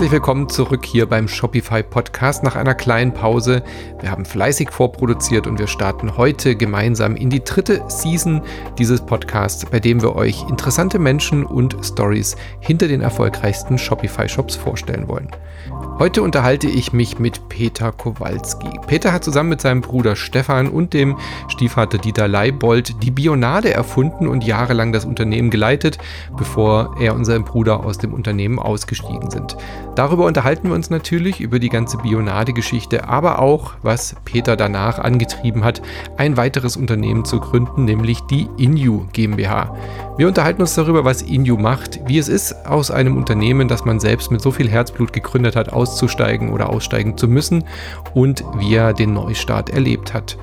Herzlich willkommen zurück hier beim Shopify Podcast nach einer kleinen Pause. Wir haben fleißig vorproduziert und wir starten heute gemeinsam in die dritte Season dieses Podcasts, bei dem wir euch interessante Menschen und Stories hinter den erfolgreichsten Shopify Shops vorstellen wollen. Heute unterhalte ich mich mit Peter Kowalski. Peter hat zusammen mit seinem Bruder Stefan und dem Stiefvater Dieter Leibold die Bionade erfunden und jahrelang das Unternehmen geleitet, bevor er und sein Bruder aus dem Unternehmen ausgestiegen sind. Darüber unterhalten wir uns natürlich, über die ganze Bionade-Geschichte, aber auch, was Peter danach angetrieben hat, ein weiteres Unternehmen zu gründen, nämlich die Inu GmbH. Wir unterhalten uns darüber, was Inu macht, wie es ist, aus einem Unternehmen, das man selbst mit so viel Herzblut gegründet hat, aus auszusteigen oder aussteigen zu müssen und wie er den Neustart erlebt hat.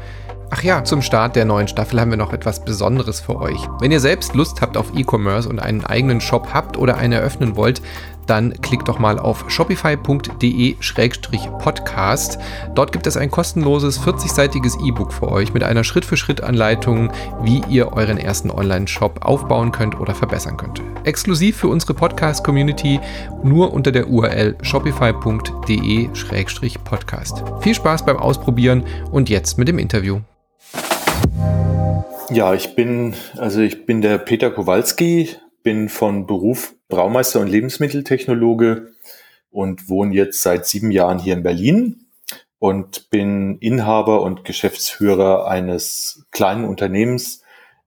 Ach ja, zum Start der neuen Staffel haben wir noch etwas Besonderes für euch. Wenn ihr selbst Lust habt auf E-Commerce und einen eigenen Shop habt oder einen eröffnen wollt, dann klickt doch mal auf shopify.de-podcast. Dort gibt es ein kostenloses 40-seitiges E-Book für euch mit einer Schritt-für-Schritt-Anleitung, wie ihr euren ersten Online-Shop aufbauen könnt oder verbessern könnt. Exklusiv für unsere Podcast-Community nur unter der URL shopify.de-podcast. Viel Spaß beim Ausprobieren und jetzt mit dem Interview. Ja, ich bin, also ich bin der Peter Kowalski, bin von Beruf Braumeister und Lebensmitteltechnologe und wohne jetzt seit sieben Jahren hier in Berlin und bin Inhaber und Geschäftsführer eines kleinen Unternehmens,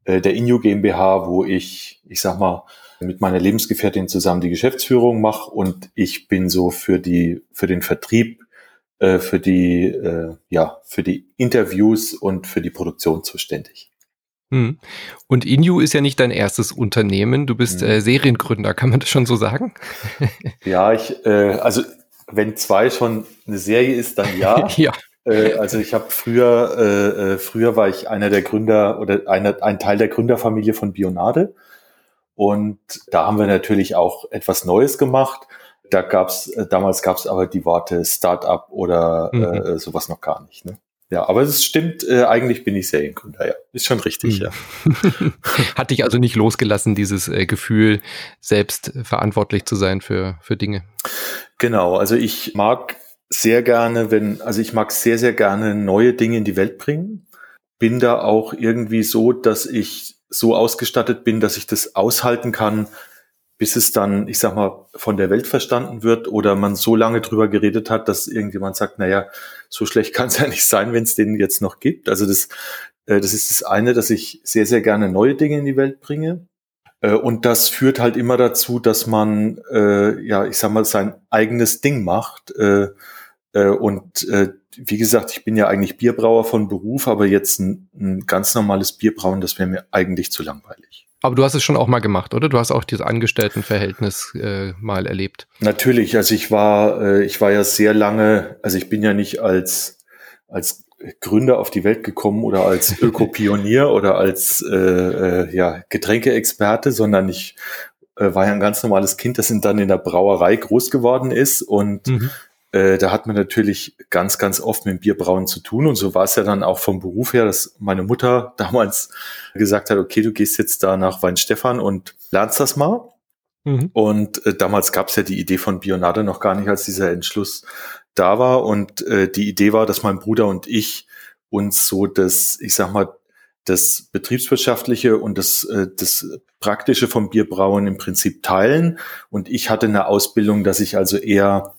äh, der Inju GmbH, wo ich, ich sag mal, mit meiner Lebensgefährtin zusammen die Geschäftsführung mache und ich bin so für die, für den Vertrieb, äh, für die, äh, ja, für die Interviews und für die Produktion zuständig. Hm. Und Inu ist ja nicht dein erstes Unternehmen. Du bist hm. äh, Seriengründer, kann man das schon so sagen? ja, ich, äh, also wenn zwei schon eine Serie ist, dann ja. ja. Äh, also ich habe früher, äh, äh, früher war ich einer der Gründer oder einer, ein Teil der Gründerfamilie von Bionade. Und da haben wir natürlich auch etwas Neues gemacht. Da gab's, äh, damals gab's aber die Worte Startup oder mhm. sowas noch gar nicht. Ne? Ja, aber es stimmt, äh, eigentlich bin ich Seriengründer, ja. Ist schon richtig, hm. ja. Hat dich also nicht losgelassen, dieses äh, Gefühl, selbst verantwortlich zu sein für, für Dinge? Genau, also ich mag sehr gerne, wenn, also ich mag sehr, sehr gerne neue Dinge in die Welt bringen. Bin da auch irgendwie so, dass ich so ausgestattet bin, dass ich das aushalten kann, bis es dann, ich sag mal, von der Welt verstanden wird oder man so lange drüber geredet hat, dass irgendjemand sagt, naja, so schlecht kann es ja nicht sein, wenn es den jetzt noch gibt. Also das, äh, das ist das eine, dass ich sehr, sehr gerne neue Dinge in die Welt bringe. Äh, und das führt halt immer dazu, dass man, äh, ja, ich sag mal, sein eigenes Ding macht. Äh, äh, und äh, wie gesagt, ich bin ja eigentlich Bierbrauer von Beruf, aber jetzt ein, ein ganz normales Bierbrauen, das wäre mir eigentlich zu langweilig. Aber du hast es schon auch mal gemacht, oder? Du hast auch dieses Angestelltenverhältnis äh, mal erlebt. Natürlich, also ich war, äh, ich war ja sehr lange, also ich bin ja nicht als als Gründer auf die Welt gekommen oder als Ökopionier oder als äh, äh, ja, Getränkeexperte, sondern ich äh, war ja ein ganz normales Kind, das dann in der Brauerei groß geworden ist und mhm. Äh, da hat man natürlich ganz, ganz oft mit dem Bierbrauen zu tun. Und so war es ja dann auch vom Beruf her, dass meine Mutter damals gesagt hat, okay, du gehst jetzt da nach Weinstefan und lernst das mal. Mhm. Und äh, damals gab es ja die Idee von Bionade noch gar nicht, als dieser Entschluss da war. Und äh, die Idee war, dass mein Bruder und ich uns so das, ich sag mal, das betriebswirtschaftliche und das, äh, das praktische vom Bierbrauen im Prinzip teilen. Und ich hatte eine Ausbildung, dass ich also eher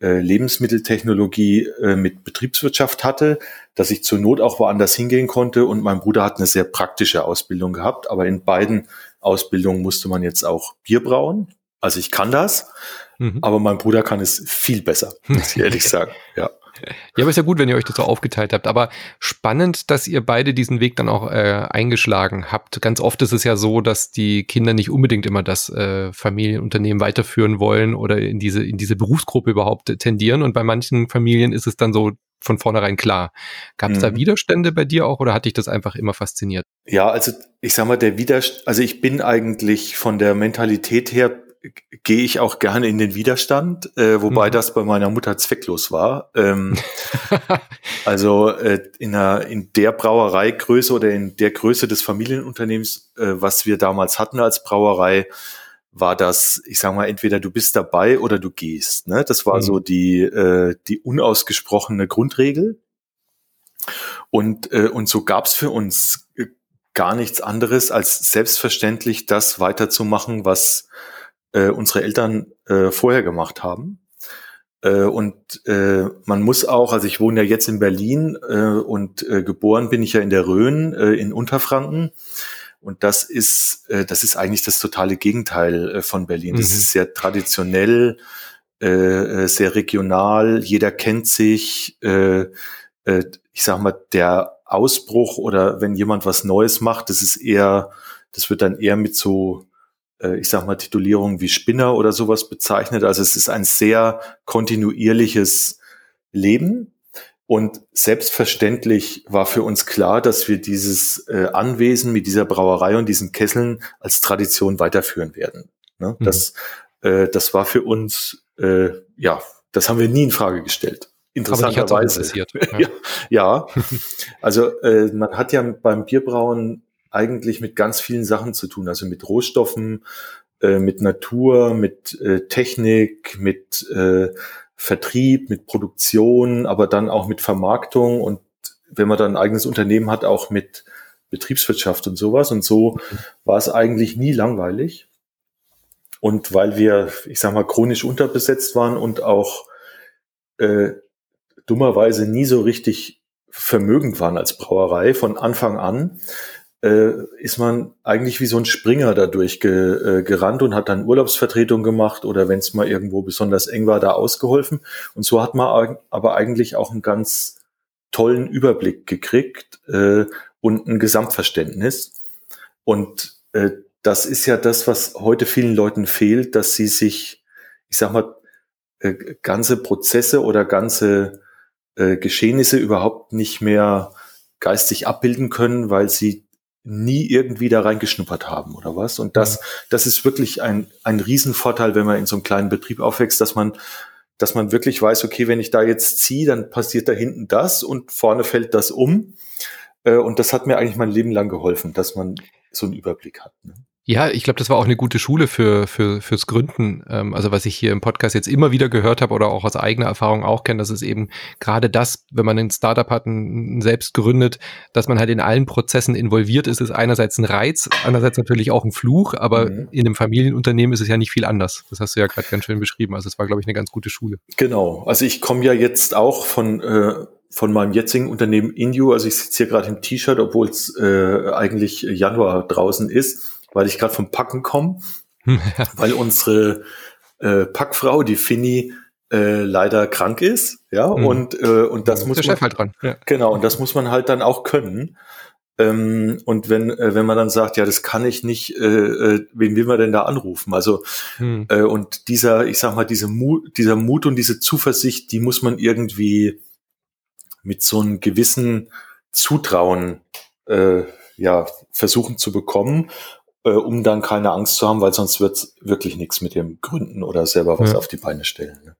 Lebensmitteltechnologie äh, mit Betriebswirtschaft hatte, dass ich zur Not auch woanders hingehen konnte und mein Bruder hat eine sehr praktische Ausbildung gehabt, aber in beiden Ausbildungen musste man jetzt auch Bier brauen. Also ich kann das, mhm. aber mein Bruder kann es viel besser, muss ich ehrlich sagen. Ja. Ja, aber ist ja gut, wenn ihr euch das so aufgeteilt habt. Aber spannend, dass ihr beide diesen Weg dann auch äh, eingeschlagen habt. Ganz oft ist es ja so, dass die Kinder nicht unbedingt immer das äh, Familienunternehmen weiterführen wollen oder in diese, in diese Berufsgruppe überhaupt tendieren. Und bei manchen Familien ist es dann so von vornherein klar. Gab es mhm. da Widerstände bei dir auch oder hat dich das einfach immer fasziniert? Ja, also ich sag mal, der Widerstand, also ich bin eigentlich von der Mentalität her gehe ich auch gerne in den Widerstand, äh, wobei mhm. das bei meiner Mutter zwecklos war. Ähm, also äh, in, einer, in der Brauereigröße oder in der Größe des Familienunternehmens, äh, was wir damals hatten als Brauerei, war das, ich sag mal, entweder du bist dabei oder du gehst. Ne? Das war mhm. so die, äh, die unausgesprochene Grundregel. Und, äh, und so gab's für uns äh, gar nichts anderes, als selbstverständlich das weiterzumachen, was äh, unsere Eltern äh, vorher gemacht haben. Äh, und äh, man muss auch, also ich wohne ja jetzt in Berlin äh, und äh, geboren bin ich ja in der Rhön äh, in Unterfranken. Und das ist, äh, das ist eigentlich das totale Gegenteil äh, von Berlin. Das mhm. ist sehr traditionell, äh, äh, sehr regional. Jeder kennt sich. Äh, äh, ich sag mal, der Ausbruch oder wenn jemand was Neues macht, das ist eher, das wird dann eher mit so, ich sag mal, Titulierungen wie Spinner oder sowas bezeichnet. Also es ist ein sehr kontinuierliches Leben. Und selbstverständlich war für uns klar, dass wir dieses äh, Anwesen mit dieser Brauerei und diesen Kesseln als Tradition weiterführen werden. Ne? Mhm. Das, äh, das war für uns, äh, ja, das haben wir nie in Frage gestellt. Interessanterweise. Ja. ja, ja, also äh, man hat ja beim Bierbrauen eigentlich mit ganz vielen Sachen zu tun, also mit Rohstoffen, äh, mit Natur, mit äh, Technik, mit äh, Vertrieb, mit Produktion, aber dann auch mit Vermarktung und wenn man dann ein eigenes Unternehmen hat, auch mit Betriebswirtschaft und sowas. Und so war es eigentlich nie langweilig. Und weil wir, ich sag mal, chronisch unterbesetzt waren und auch äh, dummerweise nie so richtig vermögend waren als Brauerei von Anfang an, äh, ist man eigentlich wie so ein Springer dadurch ge, äh, gerannt und hat dann Urlaubsvertretung gemacht oder wenn es mal irgendwo besonders eng war, da ausgeholfen. Und so hat man aber eigentlich auch einen ganz tollen Überblick gekriegt äh, und ein Gesamtverständnis. Und äh, das ist ja das, was heute vielen Leuten fehlt, dass sie sich, ich sag mal, äh, ganze Prozesse oder ganze äh, Geschehnisse überhaupt nicht mehr geistig abbilden können, weil sie nie irgendwie da reingeschnuppert haben oder was. Und das, das ist wirklich ein, ein Riesenvorteil, wenn man in so einem kleinen Betrieb aufwächst, dass man, dass man wirklich weiß, okay, wenn ich da jetzt ziehe, dann passiert da hinten das und vorne fällt das um. Äh, und das hat mir eigentlich mein Leben lang geholfen, dass man so einen Überblick hat. Ne? Ja, ich glaube, das war auch eine gute Schule für, für fürs Gründen. Ähm, also was ich hier im Podcast jetzt immer wieder gehört habe oder auch aus eigener Erfahrung auch kenne, das ist eben gerade das, wenn man ein Startup hat, ein, selbst gründet, dass man halt in allen Prozessen involviert ist, ist einerseits ein Reiz, andererseits natürlich auch ein Fluch, aber mhm. in einem Familienunternehmen ist es ja nicht viel anders. Das hast du ja gerade ganz schön beschrieben. Also es war, glaube ich, eine ganz gute Schule. Genau. Also ich komme ja jetzt auch von äh, von meinem jetzigen Unternehmen Inju, also ich sitze hier gerade im T-Shirt, obwohl es äh, eigentlich Januar draußen ist weil ich gerade vom Packen komme, weil unsere äh, Packfrau, die Finny, äh, leider krank ist, ja, mhm. und äh, und das ja, muss man halt dran. Ja. genau und das muss man halt dann auch können. Ähm, und wenn äh, wenn man dann sagt, ja, das kann ich nicht, äh, äh, wen will man denn da anrufen? Also mhm. äh, und dieser, ich sag mal, diese Mut, dieser Mut und diese Zuversicht, die muss man irgendwie mit so einem gewissen Zutrauen äh, ja versuchen zu bekommen äh, um dann keine Angst zu haben, weil sonst wird wirklich nichts mit dem Gründen oder selber was ja. auf die Beine stellen. Ne?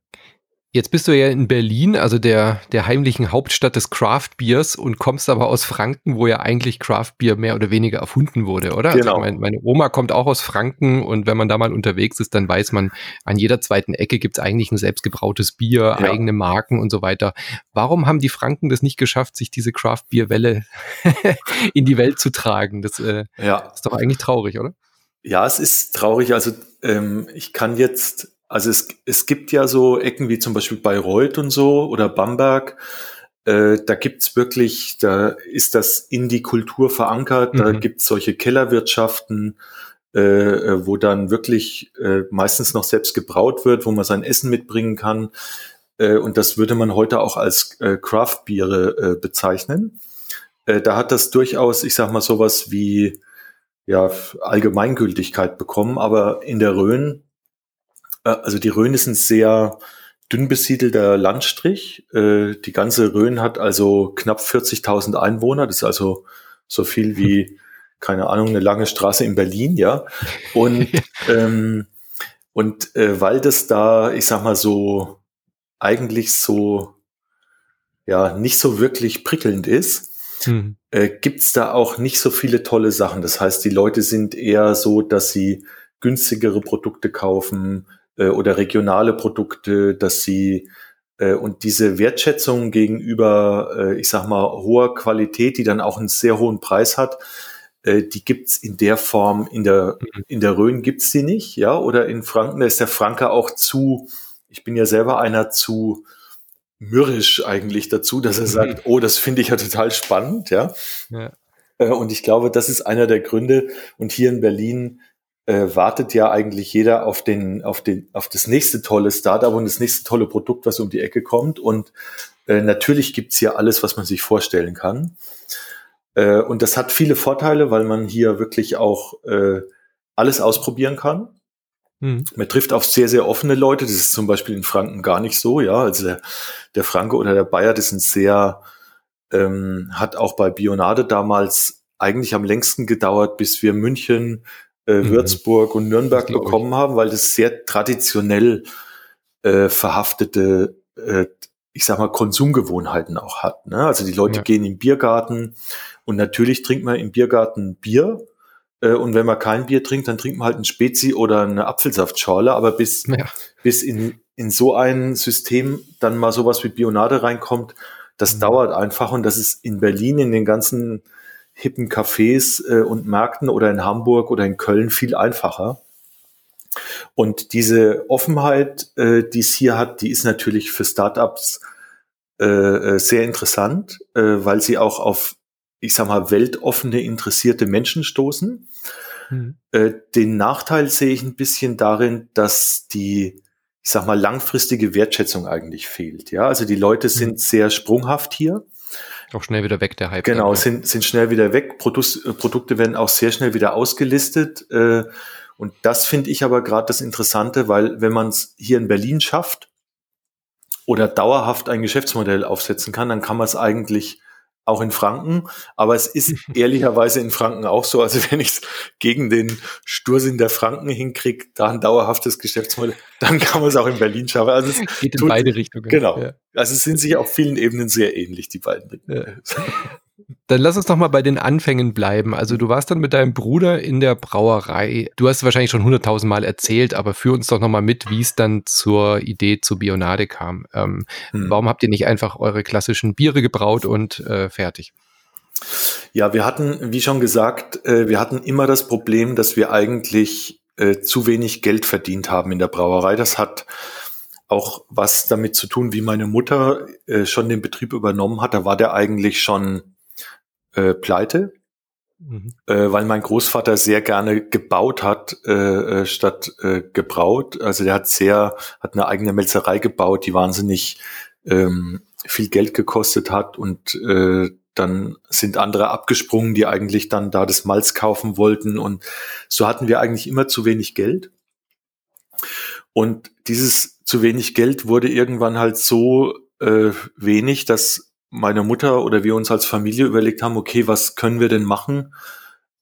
Jetzt bist du ja in Berlin, also der, der heimlichen Hauptstadt des Craft Beers und kommst aber aus Franken, wo ja eigentlich Craft Beer mehr oder weniger erfunden wurde, oder? Also genau. Also mein, meine Oma kommt auch aus Franken und wenn man da mal unterwegs ist, dann weiß man, an jeder zweiten Ecke gibt's eigentlich ein selbstgebrautes Bier, ja. eigene Marken und so weiter. Warum haben die Franken das nicht geschafft, sich diese Craft Beer Welle in die Welt zu tragen? Das äh, ja. ist doch eigentlich traurig, oder? Ja, es ist traurig. Also ähm, ich kann jetzt also es, es gibt ja so Ecken wie zum Beispiel Bayreuth und so oder Bamberg. Äh, da gibt's wirklich, da ist das in die Kultur verankert. Mhm. Da gibt's solche Kellerwirtschaften, äh, äh, wo dann wirklich äh, meistens noch selbst gebraut wird, wo man sein Essen mitbringen kann. Äh, und das würde man heute auch als äh, Craft-Biere äh, bezeichnen. Da hat das durchaus, ich sag mal, sowas wie ja, Allgemeingültigkeit bekommen. Aber in der Rhön also die Rhön ist ein sehr dünn besiedelter Landstrich. Äh, die ganze Rhön hat also knapp 40.000 Einwohner. Das ist also so viel wie, keine Ahnung, eine lange Straße in Berlin, ja. Und, ähm, und äh, weil das da, ich sag mal so, eigentlich so, ja, nicht so wirklich prickelnd ist, hm. äh, gibt's da auch nicht so viele tolle Sachen. Das heißt, die Leute sind eher so, dass sie günstigere Produkte kaufen äh, oder regionale Produkte, dass sie äh, und diese Wertschätzung gegenüber, äh, ich sag mal, hoher Qualität, die dann auch einen sehr hohen Preis hat, äh, die gibt's in der Form in der mhm. in der Rhön gibt's die nicht, ja, oder in Franken da ist der Franke auch zu. Ich bin ja selber einer zu mürrisch eigentlich dazu, dass er sagt, oh, das finde ich ja total spannend, ja. ja. Äh, und ich glaube, das ist einer der Gründe. Und hier in Berlin äh, wartet ja eigentlich jeder auf den, auf den, auf das nächste tolle Startup und das nächste tolle Produkt, was um die Ecke kommt. Und äh, natürlich gibt's hier alles, was man sich vorstellen kann. Äh, und das hat viele Vorteile, weil man hier wirklich auch äh, alles ausprobieren kann. Mhm. Man trifft auf sehr, sehr offene Leute. Das ist zum Beispiel in Franken gar nicht so, ja. Also der, der Franke oder der Bayer, das sind sehr, ähm, hat auch bei Bionade damals eigentlich am längsten gedauert, bis wir München, äh, mhm. Würzburg und Nürnberg bekommen ich. haben, weil das sehr traditionell äh, verhaftete, äh, ich sag mal, Konsumgewohnheiten auch hat. Ne? Also die Leute ja. gehen im Biergarten und natürlich trinkt man im Biergarten Bier äh, und wenn man kein Bier trinkt, dann trinkt man halt ein Spezi oder eine Apfelsaftschorle. Aber bis, ja. bis in, in so ein System dann mal sowas wie Bionade reinkommt, das mhm. dauert einfach. Und das ist in Berlin in den ganzen hippen Cafés äh, und Märkten oder in Hamburg oder in Köln viel einfacher. Und diese Offenheit, äh, die es hier hat, die ist natürlich für Startups äh, äh sehr interessant, äh, weil sie auch auf ich sag mal, weltoffene, interessierte Menschen stoßen. Mhm. Äh, den Nachteil sehe ich ein bisschen darin, dass die, ich sag mal, langfristige Wertschätzung eigentlich fehlt. Ja, also die Leute mhm. sind sehr sprunghaft hier. Auch schnell wieder weg, der Hype. Genau, sind, sind schnell wieder weg. Produkt, äh, Produkte werden auch sehr schnell wieder ausgelistet. Äh, und das finde ich aber gerade das Interessante, weil wenn man es hier in Berlin schafft oder dauerhaft ein Geschäftsmodell aufsetzen kann, dann kann man es eigentlich auch in Franken. Aber es ist ehrlicherweise in Franken auch so. Also wenn ich es gegen den Stursinn der Franken hinkriege, da ein dauerhaftes Geschäftsmodell, dann kann man es auch in Berlin schaffen. Also es geht in tut, beide Richtungen. Genau. Ja. Also es sind sich auf vielen Ebenen sehr ähnlich, die beiden. Ja. Dann lass uns doch mal bei den Anfängen bleiben. Also du warst dann mit deinem Bruder in der Brauerei. Du hast wahrscheinlich schon hunderttausend Mal erzählt, aber führ uns doch noch mal mit, wie es dann zur Idee zu Bionade kam. Ähm, hm. Warum habt ihr nicht einfach eure klassischen Biere gebraut und äh, fertig? Ja, wir hatten, wie schon gesagt, äh, wir hatten immer das Problem, dass wir eigentlich äh, zu wenig Geld verdient haben in der Brauerei. Das hat auch was damit zu tun, wie meine Mutter äh, schon den Betrieb übernommen hat. Da war der eigentlich schon äh, pleite, mhm. äh, weil mein Großvater sehr gerne gebaut hat, äh, äh, statt äh, gebraut. Also der hat sehr, hat eine eigene Melzerei gebaut, die wahnsinnig ähm, viel Geld gekostet hat und äh, dann sind andere abgesprungen, die eigentlich dann da das Malz kaufen wollten und so hatten wir eigentlich immer zu wenig Geld. Und dieses zu wenig Geld wurde irgendwann halt so äh, wenig, dass meine Mutter oder wir uns als Familie überlegt haben, okay, was können wir denn machen,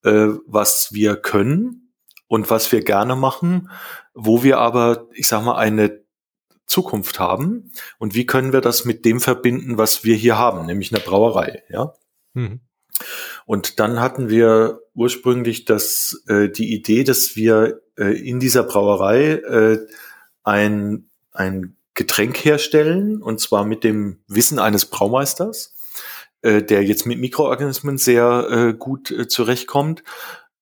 äh, was wir können und was wir gerne machen, wo wir aber, ich sag mal, eine Zukunft haben und wie können wir das mit dem verbinden, was wir hier haben, nämlich eine Brauerei, ja. Mhm. Und dann hatten wir ursprünglich das, äh, die Idee, dass wir äh, in dieser Brauerei äh, ein, ein Getränk herstellen, und zwar mit dem Wissen eines Braumeisters, äh, der jetzt mit Mikroorganismen sehr äh, gut äh, zurechtkommt,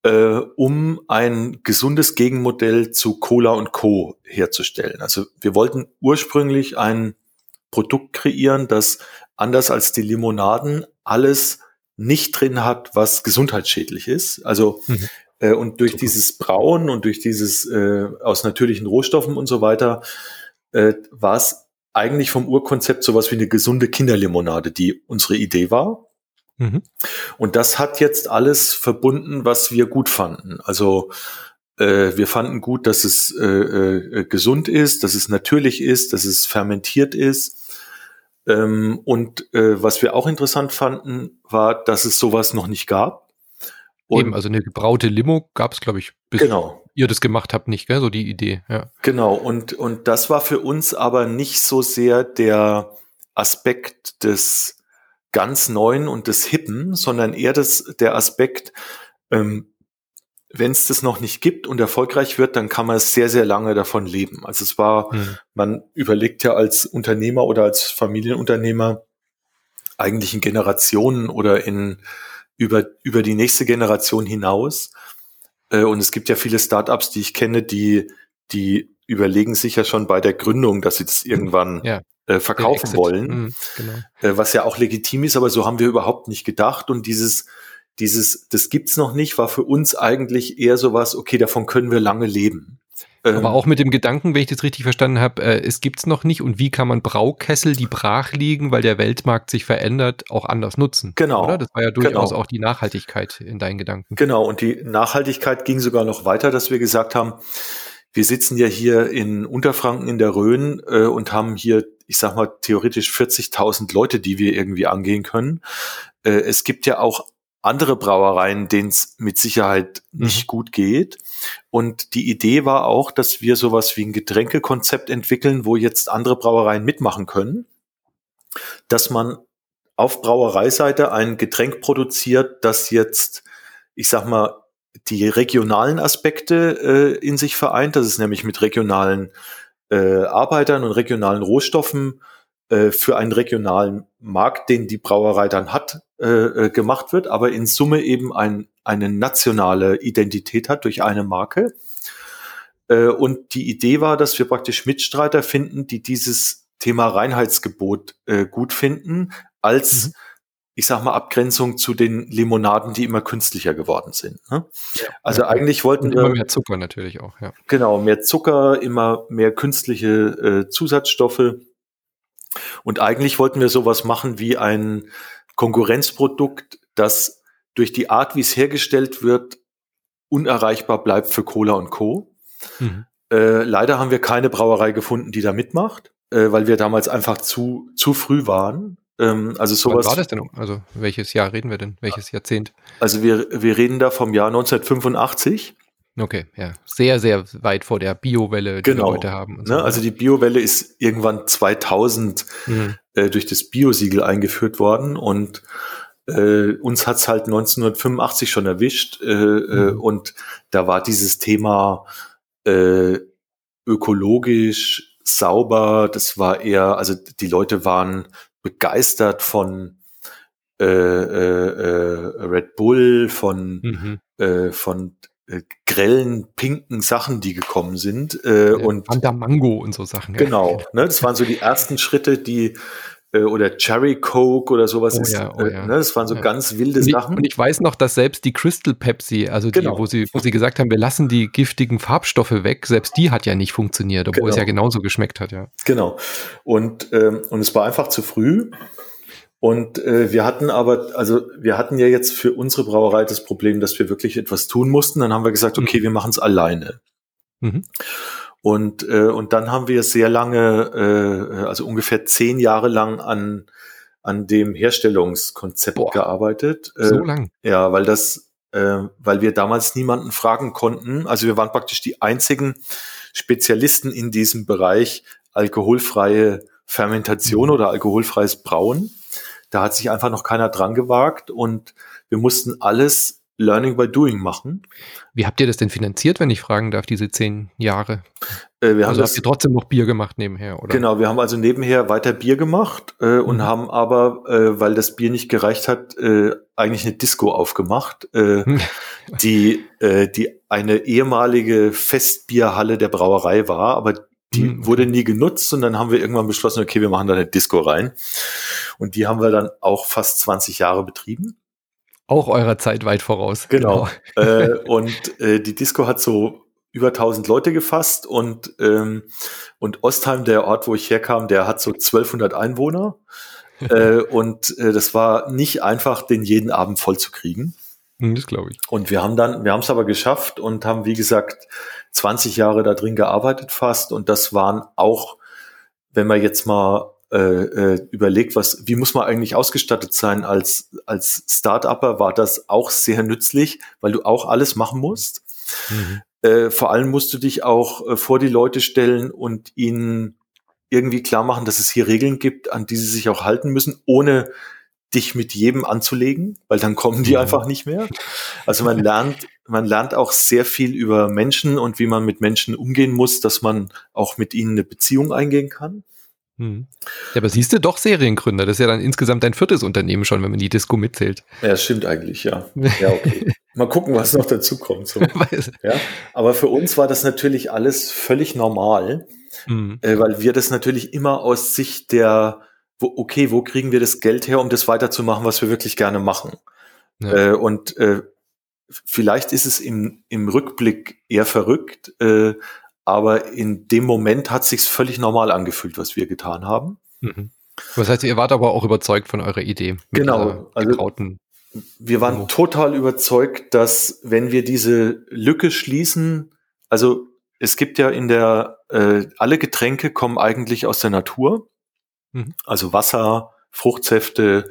äh, um ein gesundes Gegenmodell zu Cola und Co. herzustellen. Also wir wollten ursprünglich ein Produkt kreieren, das anders als die Limonaden alles nicht drin hat, was gesundheitsschädlich ist. Also mhm. äh, und durch dieses Brauen und durch dieses äh, aus natürlichen Rohstoffen und so weiter äh, war es eigentlich vom Urkonzept sowas wie eine gesunde Kinderlimonade, die unsere Idee war. Mhm. Und das hat jetzt alles verbunden, was wir gut fanden. Also äh, wir fanden gut, dass es äh, äh, gesund ist, dass es natürlich ist, dass es fermentiert ist. Ähm, und äh, was wir auch interessant fanden, war, dass es sowas noch nicht gab. Und Eben, also eine gebraute Limo gab es, glaube ich, bis genau ihr das gemacht habt, nicht, gell? So die Idee, ja. Genau, und, und das war für uns aber nicht so sehr der Aspekt des ganz Neuen und des Hippen, sondern eher das, der Aspekt, ähm, wenn es das noch nicht gibt und erfolgreich wird, dann kann man sehr, sehr lange davon leben. Also es war, mhm. man überlegt ja als Unternehmer oder als Familienunternehmer eigentlich in Generationen oder in über, über die nächste Generation hinaus. Äh, und es gibt ja viele Startups, die ich kenne, die, die überlegen sich ja schon bei der Gründung, dass sie das irgendwann ja. äh, verkaufen wollen. Mhm, genau. äh, was ja auch legitim ist, aber so haben wir überhaupt nicht gedacht. Und dieses, dieses, das gibt's noch nicht, war für uns eigentlich eher sowas, okay, davon können wir lange leben. Aber ähm, auch mit dem Gedanken, wenn ich das richtig verstanden habe, äh, es gibt's noch nicht und wie kann man Braukessel, die brach liegen, weil der Weltmarkt sich verändert, auch anders nutzen? Genau. Oder? Das war ja durchaus genau. auch die Nachhaltigkeit in deinen Gedanken. Genau, und die Nachhaltigkeit ging sogar noch weiter, dass wir gesagt haben, wir sitzen ja hier in Unterfranken in der Rhön äh, und haben hier, ich sag mal, theoretisch 40.000 Leute, die wir irgendwie angehen können. Äh, es gibt ja auch andere Brauereien, denen es mit Sicherheit nicht mhm. gut geht. Und die Idee war auch, dass wir sowas wie ein Getränkekonzept entwickeln, wo jetzt andere Brauereien mitmachen können, dass man auf Brauereiseite ein Getränk produziert, das jetzt, ich sag mal, die regionalen Aspekte äh, in sich vereint. Das ist nämlich mit regionalen äh, Arbeitern und regionalen Rohstoffen äh, für einen regionalen Markt, den die Brauerei dann hat, äh, äh, gemacht wird, aber in Summe eben ein, eine nationale Identität hat durch eine Marke. Äh, und die Idee war, dass wir praktisch Mitstreiter finden, die dieses Thema Reinheitsgebot äh, gut finden, als, mhm. ich sag mal, Abgrenzung zu den Limonaden, die immer künstlicher geworden sind. Ne? Ja, also ja, eigentlich wollten wir. Immer mehr Zucker natürlich auch, ja. Genau, mehr Zucker, immer mehr künstliche äh, Zusatzstoffe. Und eigentlich wollten wir sowas machen wie ein Konkurrenzprodukt, das durch die Art, wie es hergestellt wird, unerreichbar bleibt für Cola und Co. Mhm. Äh, leider haben wir keine Brauerei gefunden, die da mitmacht, äh, weil wir damals einfach zu, zu früh waren. Ähm, also sowas. Wann war das denn? Also welches Jahr reden wir denn? Welches Jahrzehnt? Also wir, wir reden da vom Jahr 1985. Okay, ja. Sehr, sehr weit vor der Biowelle, die genau. wir heute haben. So. Ne? Also die Biowelle ist irgendwann 2000 mhm. äh, durch das Biosiegel eingeführt worden und äh, uns hat's halt 1985 schon erwischt äh, äh, mhm. und da war dieses Thema äh, ökologisch, sauber, das war eher, also die Leute waren begeistert von äh, Red Bull, von, mhm. von äh, grellen, pinken Sachen, die gekommen sind. Äh, ja, und Mango und so Sachen. Genau, ne, das waren so die ersten Schritte, die äh, oder Cherry Coke oder sowas oh, ist. Ja, oh, äh, ne, das waren so ganz wilde und ich, Sachen. Und ich weiß noch, dass selbst die Crystal Pepsi, also die, genau. wo sie, wo sie gesagt haben, wir lassen die giftigen Farbstoffe weg, selbst die hat ja nicht funktioniert, obwohl genau. es ja genauso geschmeckt hat, ja. Genau. Und, ähm, und es war einfach zu früh. Und äh, wir hatten aber, also wir hatten ja jetzt für unsere Brauerei das Problem, dass wir wirklich etwas tun mussten. Dann haben wir gesagt, okay, mhm. wir machen es alleine. Mhm. Und, äh, und dann haben wir sehr lange, äh, also ungefähr zehn Jahre lang an, an dem Herstellungskonzept Boah, gearbeitet. Äh, so lang? Ja, weil das, äh, weil wir damals niemanden fragen konnten. Also wir waren praktisch die einzigen Spezialisten in diesem Bereich alkoholfreie Fermentation mhm. oder alkoholfreies Brauen. Da hat sich einfach noch keiner dran gewagt und wir mussten alles Learning by Doing machen. Wie habt ihr das denn finanziert, wenn ich fragen darf, diese zehn Jahre? Äh, wir also haben habt ihr trotzdem noch Bier gemacht nebenher, oder? Genau, wir haben also nebenher weiter Bier gemacht äh, und mhm. haben aber, äh, weil das Bier nicht gereicht hat, äh, eigentlich eine Disco aufgemacht, äh, die, äh, die eine ehemalige Festbierhalle der Brauerei war, aber die mhm. wurde nie genutzt und dann haben wir irgendwann beschlossen, okay, wir machen da eine Disco rein. Und die haben wir dann auch fast 20 Jahre betrieben. Auch eurer Zeit weit voraus. Genau. genau. äh, und äh, die Disco hat so über 1000 Leute gefasst und, ähm, und Ostheim, der Ort, wo ich herkam, der hat so 1200 Einwohner. äh, und äh, das war nicht einfach, den jeden Abend voll zu kriegen. Hm, das glaube ich. Und wir haben dann, wir haben es aber geschafft und haben, wie gesagt, 20 Jahre da drin gearbeitet fast. Und das waren auch, wenn man jetzt mal äh, äh, überlegt, was, wie muss man eigentlich ausgestattet sein als, als Start-Upper, war das auch sehr nützlich, weil du auch alles machen musst. Mhm. Äh, vor allem musst du dich auch äh, vor die Leute stellen und ihnen irgendwie klar machen, dass es hier Regeln gibt, an die sie sich auch halten müssen, ohne dich mit jedem anzulegen, weil dann kommen die mhm. einfach nicht mehr. Also man lernt, man lernt auch sehr viel über Menschen und wie man mit Menschen umgehen muss, dass man auch mit ihnen eine Beziehung eingehen kann. Mhm. Ja, aber siehst du doch Seriengründer. Das ist ja dann insgesamt dein viertes Unternehmen schon, wenn man die Disco mitzählt. Ja, das stimmt eigentlich, ja. Ja, okay. Mal gucken, was noch dazu kommt. So. ja, aber für uns war das natürlich alles völlig normal, mhm. äh, weil wir das natürlich immer aus Sicht der wo, okay, wo kriegen wir das Geld her, um das weiterzumachen, was wir wirklich gerne machen? Ja. Äh, und äh, vielleicht ist es im, im Rückblick eher verrückt, äh, aber in dem Moment hat sich's völlig normal angefühlt, was wir getan haben. Mhm. Das heißt, ihr wart aber auch überzeugt von eurer Idee. Genau. Also, wir waren Demo. total überzeugt, dass wenn wir diese Lücke schließen, also es gibt ja in der, äh, alle Getränke kommen eigentlich aus der Natur. Mhm. Also Wasser, Fruchtsäfte,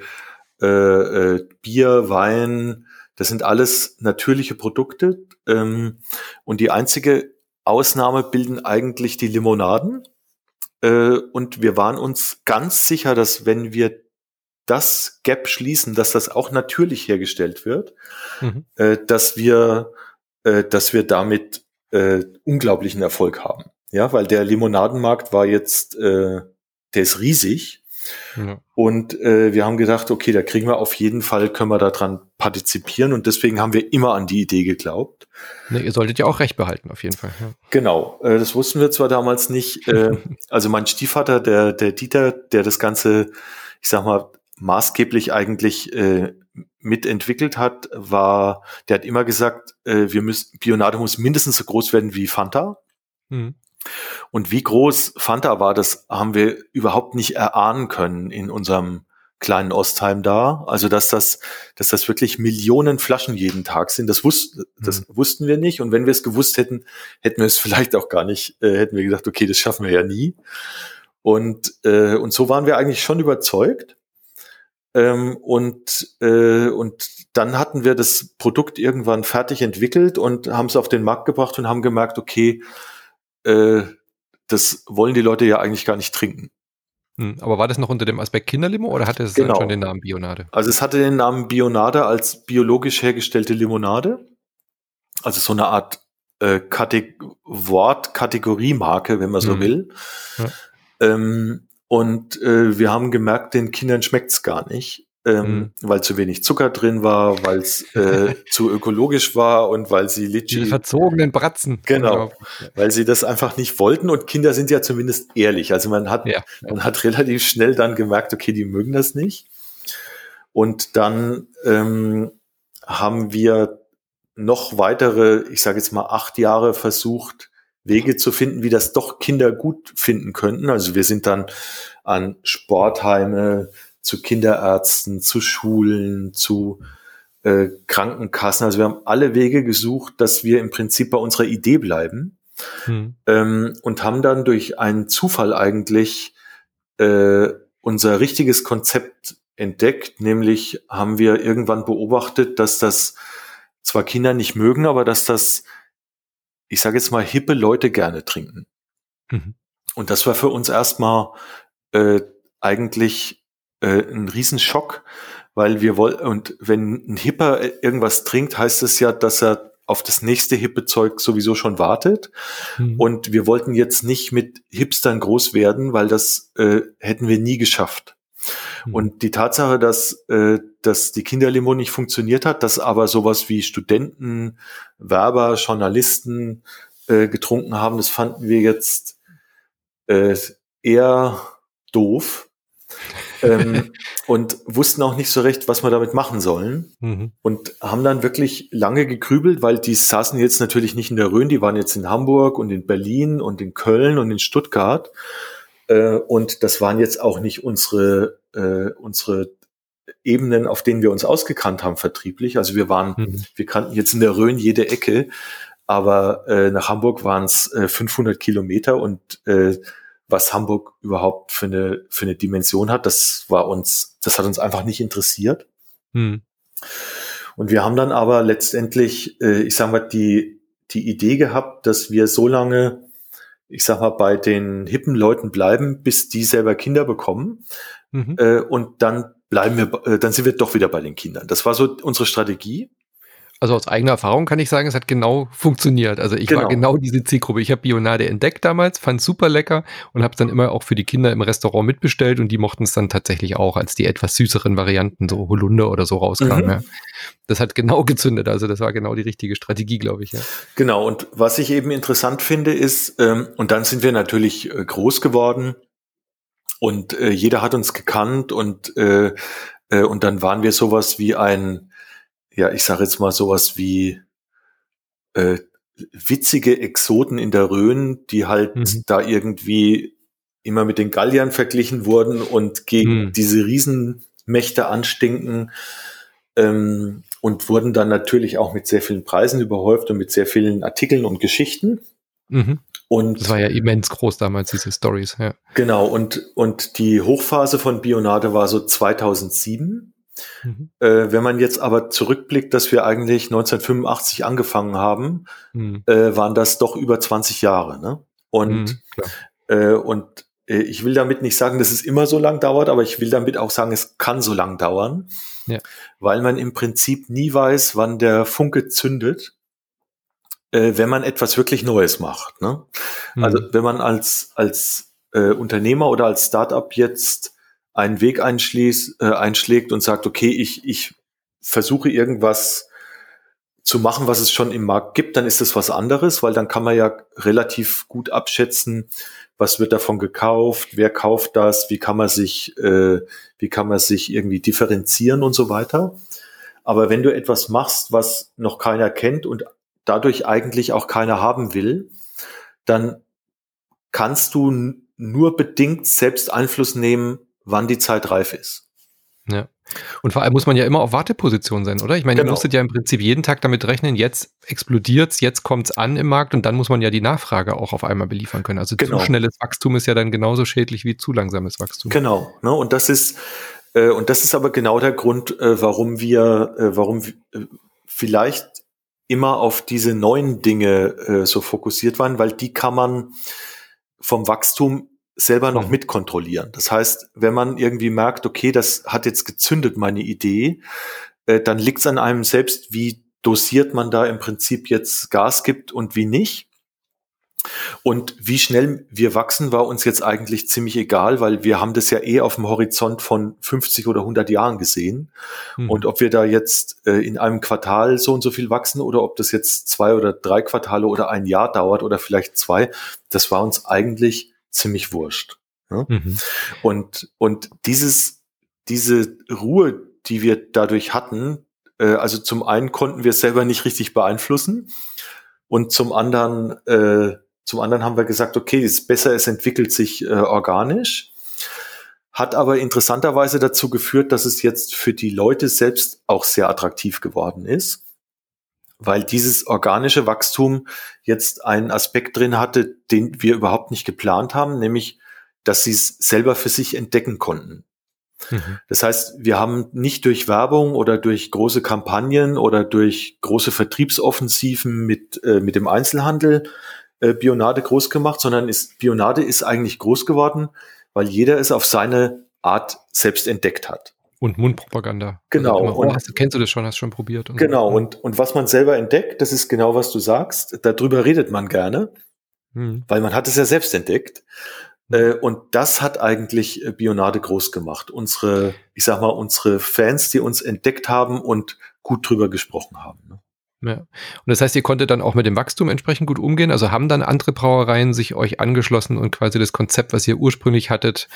äh, äh, Bier, Wein, das sind alles natürliche Produkte. Ähm, und die einzige Ausnahme bilden eigentlich die Limonaden. Äh, und wir waren uns ganz sicher, dass wenn wir das Gap schließen, dass das auch natürlich hergestellt wird, mhm. äh, dass wir, äh, dass wir damit äh, unglaublichen Erfolg haben. Ja, weil der Limonadenmarkt war jetzt äh, der ist riesig. Ja. Und äh, wir haben gedacht, okay, da kriegen wir auf jeden Fall, können wir daran partizipieren und deswegen haben wir immer an die Idee geglaubt. Ne, ihr solltet ja auch recht behalten, auf jeden Fall. Ja. Genau, äh, das wussten wir zwar damals nicht. Äh, also mein Stiefvater, der, der Dieter, der das Ganze, ich sag mal, maßgeblich eigentlich äh, mitentwickelt hat, war, der hat immer gesagt, äh, wir müssen, Bionade muss mindestens so groß werden wie Fanta. Mhm. Und wie groß Fanta war, das haben wir überhaupt nicht erahnen können in unserem kleinen Ostheim da. Also dass das, dass das wirklich Millionen Flaschen jeden Tag sind, das, wus das mhm. wussten wir nicht. Und wenn wir es gewusst hätten, hätten wir es vielleicht auch gar nicht, äh, hätten wir gesagt, okay, das schaffen wir ja nie. Und, äh, und so waren wir eigentlich schon überzeugt. Ähm, und, äh, und dann hatten wir das Produkt irgendwann fertig entwickelt und haben es auf den Markt gebracht und haben gemerkt, okay, äh, das wollen die Leute ja eigentlich gar nicht trinken. Hm, aber war das noch unter dem Aspekt Kinderlimo oder hatte es genau. schon den Namen Bionade? Also es hatte den Namen Bionade als biologisch hergestellte Limonade. Also so eine Art äh, Wortkategoriemarke, wenn man so hm. will. Ja. Ähm, und äh, wir haben gemerkt, den Kindern schmeckt's gar nicht ähm, mhm. weil zu wenig Zucker drin war, weil es äh, zu ökologisch war und weil sie Litschi... Die verzogenen Bratzen. Genau, weil sie das einfach nicht wollten und Kinder sind ja zumindest ehrlich. Also man hat, ja. man hat relativ schnell dann gemerkt, okay, die mögen das nicht. Und dann ähm, haben wir noch weitere, ich sage jetzt mal acht Jahre versucht, Wege zu finden, wie das doch Kinder gut finden könnten. Also wir sind dann an Sportheime, zu Kinderärzten, zu Schulen, zu äh, Krankenkassen. Also wir haben alle Wege gesucht, dass wir im Prinzip bei unserer Idee bleiben hm. ähm, und haben dann durch einen Zufall eigentlich äh, unser richtiges Konzept entdeckt. Nämlich haben wir irgendwann beobachtet, dass das zwar Kinder nicht mögen, aber dass das, ich sage jetzt mal, hippe Leute gerne trinken. Mhm. Und das war für uns erstmal äh, eigentlich äh, ein Riesenschock, weil wir wollen, und wenn ein Hipper irgendwas trinkt, heißt es ja, dass er auf das nächste hippe Zeug sowieso schon wartet. Mhm. Und wir wollten jetzt nicht mit Hipstern groß werden, weil das äh, hätten wir nie geschafft. Mhm. Und die Tatsache, dass, äh, dass die Kinderlimo nicht funktioniert hat, dass aber sowas wie Studenten, Werber, Journalisten äh, getrunken haben, das fanden wir jetzt äh, eher doof ähm, und wussten auch nicht so recht, was wir damit machen sollen. Mhm. Und haben dann wirklich lange gegrübelt, weil die saßen jetzt natürlich nicht in der Rhön, die waren jetzt in Hamburg und in Berlin und in Köln und in Stuttgart. Äh, und das waren jetzt auch nicht unsere, äh, unsere Ebenen, auf denen wir uns ausgekannt haben, vertrieblich. Also wir waren, mhm. wir kannten jetzt in der Rhön jede Ecke, aber äh, nach Hamburg waren es äh, 500 Kilometer und äh, was Hamburg überhaupt für eine, für eine Dimension hat. Das war uns, das hat uns einfach nicht interessiert. Hm. Und wir haben dann aber letztendlich, äh, ich sag mal, die, die Idee gehabt, dass wir so lange, ich sag mal, bei den hippen Leuten bleiben, bis die selber Kinder bekommen. Mhm. Äh, und dann bleiben wir, äh, dann sind wir doch wieder bei den Kindern. Das war so unsere Strategie. Also aus eigener Erfahrung kann ich sagen, es hat genau funktioniert. Also ich genau. war genau diese Zielgruppe. Ich habe Bionade entdeckt damals, fand super lecker und habe es dann immer auch für die Kinder im Restaurant mitbestellt und die mochten es dann tatsächlich auch, als die etwas süßeren Varianten, so Holunder oder so rauskamen. Mhm. Ja. Das hat genau gezündet. Also das war genau die richtige Strategie, glaube ich. Ja. Genau. Und was ich eben interessant finde, ist, ähm, und dann sind wir natürlich äh, groß geworden und äh, jeder hat uns gekannt und äh, äh, und dann waren wir sowas wie ein ja, ich sage jetzt mal sowas wie äh, witzige Exoten in der Rhön, die halt mhm. da irgendwie immer mit den Galliern verglichen wurden und gegen mhm. diese Riesenmächte anstinken ähm, und wurden dann natürlich auch mit sehr vielen Preisen überhäuft und mit sehr vielen Artikeln und Geschichten. Mhm. Und das war ja immens groß damals, diese Stories. Ja. Genau, und, und die Hochphase von Bionade war so 2007. Mhm. Äh, wenn man jetzt aber zurückblickt, dass wir eigentlich 1985 angefangen haben, mhm. äh, waren das doch über 20 Jahre. Ne? Und, mhm, äh, und äh, ich will damit nicht sagen, dass es immer so lang dauert, aber ich will damit auch sagen, es kann so lang dauern, ja. weil man im Prinzip nie weiß, wann der Funke zündet, äh, wenn man etwas wirklich Neues macht. Ne? Also mhm. wenn man als, als äh, Unternehmer oder als Startup jetzt einen Weg einschließt, äh, einschlägt und sagt, okay, ich, ich versuche irgendwas zu machen, was es schon im Markt gibt, dann ist das was anderes, weil dann kann man ja relativ gut abschätzen, was wird davon gekauft, wer kauft das, wie kann man sich, äh, wie kann man sich irgendwie differenzieren und so weiter. Aber wenn du etwas machst, was noch keiner kennt und dadurch eigentlich auch keiner haben will, dann kannst du nur bedingt selbst Einfluss nehmen, wann die Zeit reif ist. Ja. Und vor allem muss man ja immer auf Warteposition sein, oder? Ich meine, genau. ihr musstet ja im Prinzip jeden Tag damit rechnen, jetzt explodiert's, jetzt kommt's an im Markt und dann muss man ja die Nachfrage auch auf einmal beliefern können. Also genau. zu schnelles Wachstum ist ja dann genauso schädlich wie zu langsames Wachstum. Genau, ne? Und das ist, äh, und das ist aber genau der Grund, äh, warum wir, äh, warum äh, vielleicht immer auf diese neuen Dinge äh, so fokussiert waren, weil die kann man vom Wachstum selber noch mhm. mitkontrollieren. Das heißt, wenn man irgendwie merkt, okay, das hat jetzt gezündet, meine Idee, äh, dann liegt es an einem selbst, wie dosiert man da im Prinzip jetzt Gas gibt und wie nicht. Und wie schnell wir wachsen, war uns jetzt eigentlich ziemlich egal, weil wir haben das ja eh auf dem Horizont von 50 oder 100 Jahren gesehen. Mhm. Und ob wir da jetzt äh, in einem Quartal so und so viel wachsen oder ob das jetzt zwei oder drei Quartale oder ein Jahr dauert oder vielleicht zwei, das war uns eigentlich ziemlich wurscht. Ja? Mhm. Und, und dieses, diese Ruhe, die wir dadurch hatten, äh, also zum einen konnten wir es selber nicht richtig beeinflussen und zum anderen, äh, zum anderen haben wir gesagt, okay, es ist besser, es entwickelt sich äh, organisch. Hat aber interessanterweise dazu geführt, dass es jetzt für die Leute selbst auch sehr attraktiv geworden ist weil dieses organische Wachstum jetzt einen Aspekt drin hatte, den wir überhaupt nicht geplant haben, nämlich, dass sie es selber für sich entdecken konnten. Mhm. Das heißt, wir haben nicht durch Werbung oder durch große Kampagnen oder durch große Vertriebsoffensiven mit, äh, mit dem Einzelhandel äh, Bionade groß gemacht, sondern ist, Bionade ist eigentlich groß geworden, weil jeder es auf seine Art selbst entdeckt hat. Und Mundpropaganda. Genau. Also und, hast, kennst du das schon, hast schon probiert. Und genau. So. Und, und was man selber entdeckt, das ist genau, was du sagst. Darüber redet man gerne, hm. weil man hat es ja selbst entdeckt. Hm. Äh, und das hat eigentlich äh, Bionade groß gemacht. Unsere, ich sag mal, unsere Fans, die uns entdeckt haben und gut drüber gesprochen haben. Ja. Und das heißt, ihr konntet dann auch mit dem Wachstum entsprechend gut umgehen. Also haben dann andere Brauereien sich euch angeschlossen und quasi das Konzept, was ihr ursprünglich hattet,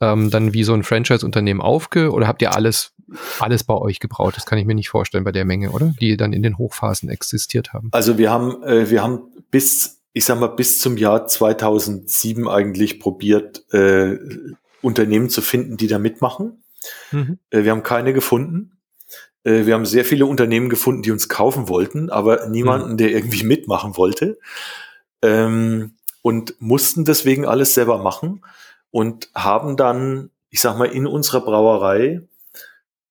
ähm, dann wie so ein Franchise-Unternehmen aufge oder habt ihr alles, alles bei euch gebraut? Das kann ich mir nicht vorstellen bei der Menge, oder? Die dann in den Hochphasen existiert haben. Also wir haben, äh, wir haben bis, ich sag mal, bis zum Jahr 2007 eigentlich probiert, äh, Unternehmen zu finden, die da mitmachen. Mhm. Äh, wir haben keine gefunden. Äh, wir haben sehr viele Unternehmen gefunden, die uns kaufen wollten, aber niemanden, mhm. der irgendwie mitmachen wollte. Ähm, und mussten deswegen alles selber machen und haben dann, ich sag mal, in unserer Brauerei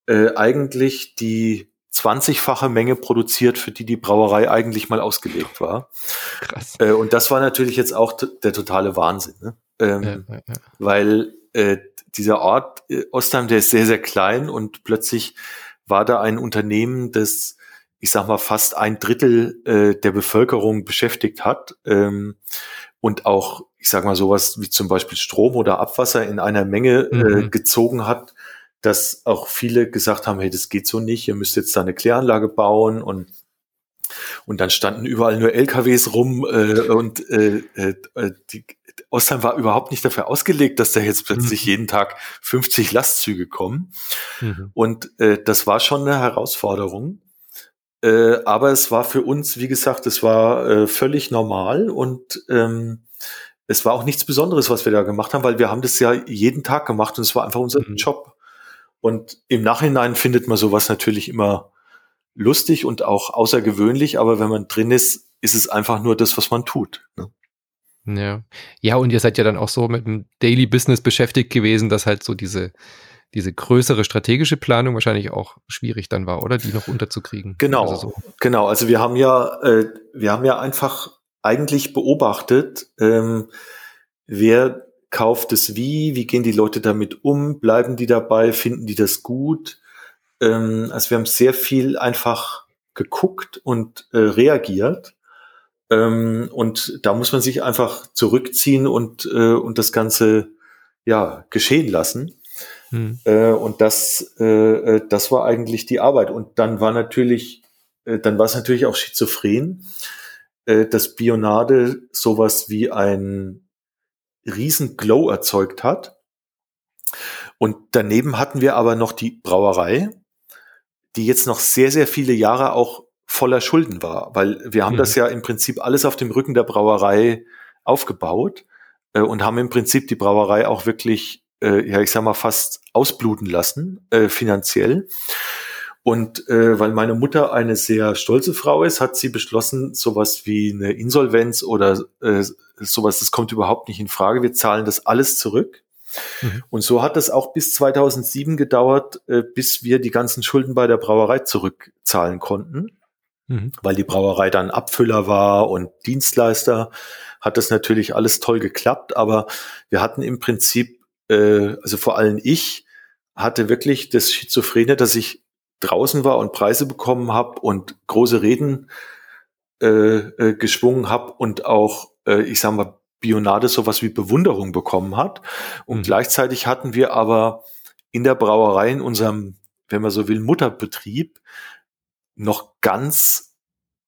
äh, eigentlich die 20-fache Menge produziert, für die die Brauerei eigentlich mal ausgelegt war. Krass. Äh, und das war natürlich jetzt auch der totale Wahnsinn, ne? ähm, ja, ja, ja. weil äh, dieser Ort äh, Ostheim, der ist sehr, sehr klein und plötzlich war da ein Unternehmen, das, ich sag mal, fast ein Drittel äh, der Bevölkerung beschäftigt hat ähm, und auch, ich sag mal, sowas wie zum Beispiel Strom oder Abwasser in einer Menge äh, mhm. gezogen hat, dass auch viele gesagt haben, hey, das geht so nicht, ihr müsst jetzt da eine Kläranlage bauen und und dann standen überall nur LKWs rum äh, und äh, äh, die, Ostheim war überhaupt nicht dafür ausgelegt, dass da jetzt plötzlich mhm. jeden Tag 50 Lastzüge kommen. Mhm. Und äh, das war schon eine Herausforderung. Äh, aber es war für uns, wie gesagt, es war äh, völlig normal und ähm, es war auch nichts Besonderes, was wir da gemacht haben, weil wir haben das ja jeden Tag gemacht und es war einfach unser mhm. Job. Und im Nachhinein findet man sowas natürlich immer lustig und auch außergewöhnlich, aber wenn man drin ist, ist es einfach nur das, was man tut. Ne? Ja. Ja, und ihr seid ja dann auch so mit dem Daily Business beschäftigt gewesen, dass halt so diese, diese größere strategische Planung wahrscheinlich auch schwierig dann war, oder? Die noch unterzukriegen. Genau. Also so. Genau. Also wir haben ja, äh, wir haben ja einfach eigentlich beobachtet, ähm, wer kauft es wie, wie gehen die Leute damit um, bleiben die dabei, finden die das gut? Ähm, also wir haben sehr viel einfach geguckt und äh, reagiert. Ähm, und da muss man sich einfach zurückziehen und, äh, und das Ganze ja geschehen lassen. Hm. Äh, und das, äh, äh, das war eigentlich die Arbeit. Und dann war natürlich, äh, dann war es natürlich auch schizophren, äh, dass Bionade sowas wie ein riesen Glow erzeugt hat. Und daneben hatten wir aber noch die Brauerei, die jetzt noch sehr, sehr viele Jahre auch voller Schulden war, weil wir haben mhm. das ja im Prinzip alles auf dem Rücken der Brauerei aufgebaut äh, und haben im Prinzip die Brauerei auch wirklich, äh, ja, ich sag mal, fast ausbluten lassen, äh, finanziell. Und äh, weil meine Mutter eine sehr stolze Frau ist, hat sie beschlossen, sowas wie eine Insolvenz oder äh, sowas, das kommt überhaupt nicht in Frage. Wir zahlen das alles zurück. Mhm. Und so hat es auch bis 2007 gedauert, äh, bis wir die ganzen Schulden bei der Brauerei zurückzahlen konnten. Mhm. Weil die Brauerei dann Abfüller war und Dienstleister, hat das natürlich alles toll geklappt, aber wir hatten im Prinzip, äh, also vor allem ich, hatte wirklich das Schizophrene, dass ich draußen war und Preise bekommen habe und große Reden äh, äh, geschwungen habe und auch, äh, ich sag mal, Bionade sowas wie Bewunderung bekommen hat. Und mhm. gleichzeitig hatten wir aber in der Brauerei, in unserem, wenn man so will, Mutterbetrieb, noch ganz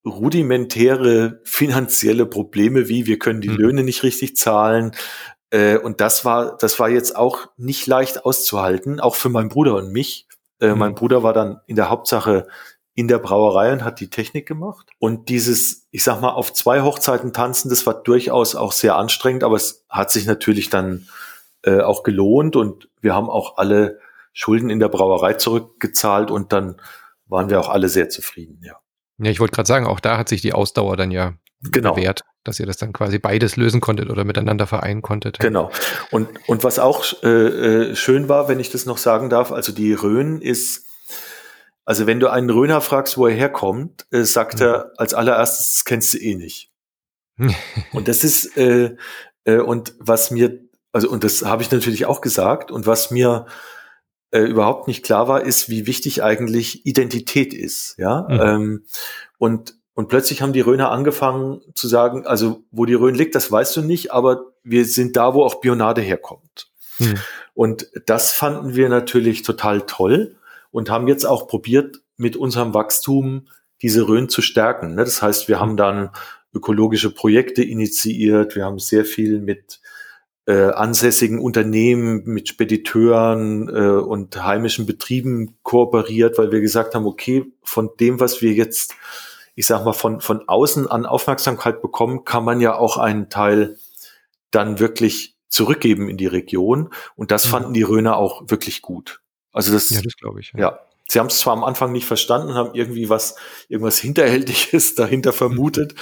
rudimentäre finanzielle Probleme, wie wir können die mhm. Löhne nicht richtig zahlen. Äh, und das war, das war jetzt auch nicht leicht auszuhalten, auch für meinen Bruder und mich. Äh, mhm. Mein Bruder war dann in der Hauptsache in der Brauerei und hat die Technik gemacht. Und dieses, ich sag mal, auf zwei Hochzeiten tanzen, das war durchaus auch sehr anstrengend, aber es hat sich natürlich dann äh, auch gelohnt und wir haben auch alle Schulden in der Brauerei zurückgezahlt und dann waren wir auch alle sehr zufrieden, ja. Ja, ich wollte gerade sagen, auch da hat sich die Ausdauer dann ja genau. bewährt, dass ihr das dann quasi beides lösen konntet oder miteinander vereinen konntet. Genau. Und, und was auch äh, äh, schön war, wenn ich das noch sagen darf, also die Rhön ist, also wenn du einen Röner fragst, wo er herkommt, äh, sagt mhm. er als allererstes, das kennst du eh nicht. und das ist, äh, äh, und was mir, also, und das habe ich natürlich auch gesagt, und was mir äh, überhaupt nicht klar war, ist, wie wichtig eigentlich Identität ist. Ja. Mhm. Ähm, und, und plötzlich haben die Röner angefangen zu sagen, also wo die Rhön liegt, das weißt du nicht, aber wir sind da, wo auch Bionade herkommt. Mhm. Und das fanden wir natürlich total toll und haben jetzt auch probiert, mit unserem Wachstum diese Rhön zu stärken. Ne? Das heißt, wir haben dann ökologische Projekte initiiert, wir haben sehr viel mit äh, ansässigen Unternehmen, mit Spediteuren äh, und heimischen Betrieben kooperiert, weil wir gesagt haben, okay, von dem, was wir jetzt, ich sag mal, von, von außen an Aufmerksamkeit bekommen, kann man ja auch einen Teil dann wirklich zurückgeben in die Region. Und das mhm. fanden die Röner auch wirklich gut. Also das, ja, das glaube ich. Ja. ja. Sie haben es zwar am Anfang nicht verstanden, haben irgendwie was, irgendwas Hinterhältiges dahinter vermutet.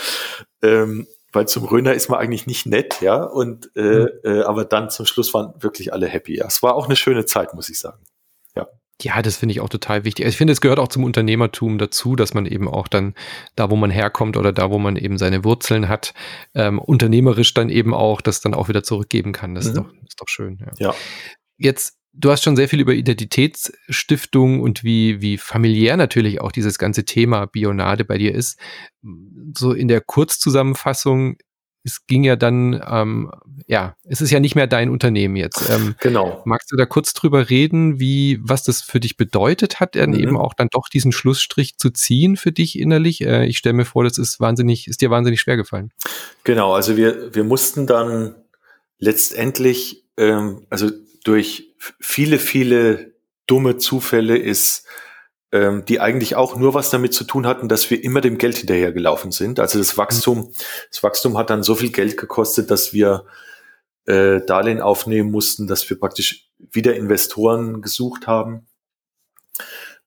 ähm, weil zum Röner ist man eigentlich nicht nett, ja. Und äh, mhm. äh, aber dann zum Schluss waren wirklich alle happy. Ja. Es war auch eine schöne Zeit, muss ich sagen. Ja. Ja, das finde ich auch total wichtig. Also ich finde, es gehört auch zum Unternehmertum dazu, dass man eben auch dann da, wo man herkommt oder da, wo man eben seine Wurzeln hat, ähm, unternehmerisch dann eben auch das dann auch wieder zurückgeben kann. Das mhm. ist, doch, ist doch schön. Ja. ja. Jetzt du hast schon sehr viel über Identitätsstiftung und wie, wie familiär natürlich auch dieses ganze Thema Bionade bei dir ist. So in der Kurzzusammenfassung, es ging ja dann, ähm, ja, es ist ja nicht mehr dein Unternehmen jetzt. Ähm, genau. Magst du da kurz drüber reden, wie, was das für dich bedeutet hat, dann mhm. eben auch dann doch diesen Schlussstrich zu ziehen für dich innerlich? Äh, ich stelle mir vor, das ist wahnsinnig, ist dir wahnsinnig schwer gefallen. Genau, also wir, wir mussten dann letztendlich, ähm, also durch viele, viele dumme Zufälle ist ähm, die eigentlich auch nur was damit zu tun hatten, dass wir immer dem Geld hinterhergelaufen sind. Also das Wachstum, das Wachstum hat dann so viel Geld gekostet, dass wir äh, Darlehen aufnehmen mussten, dass wir praktisch wieder Investoren gesucht haben.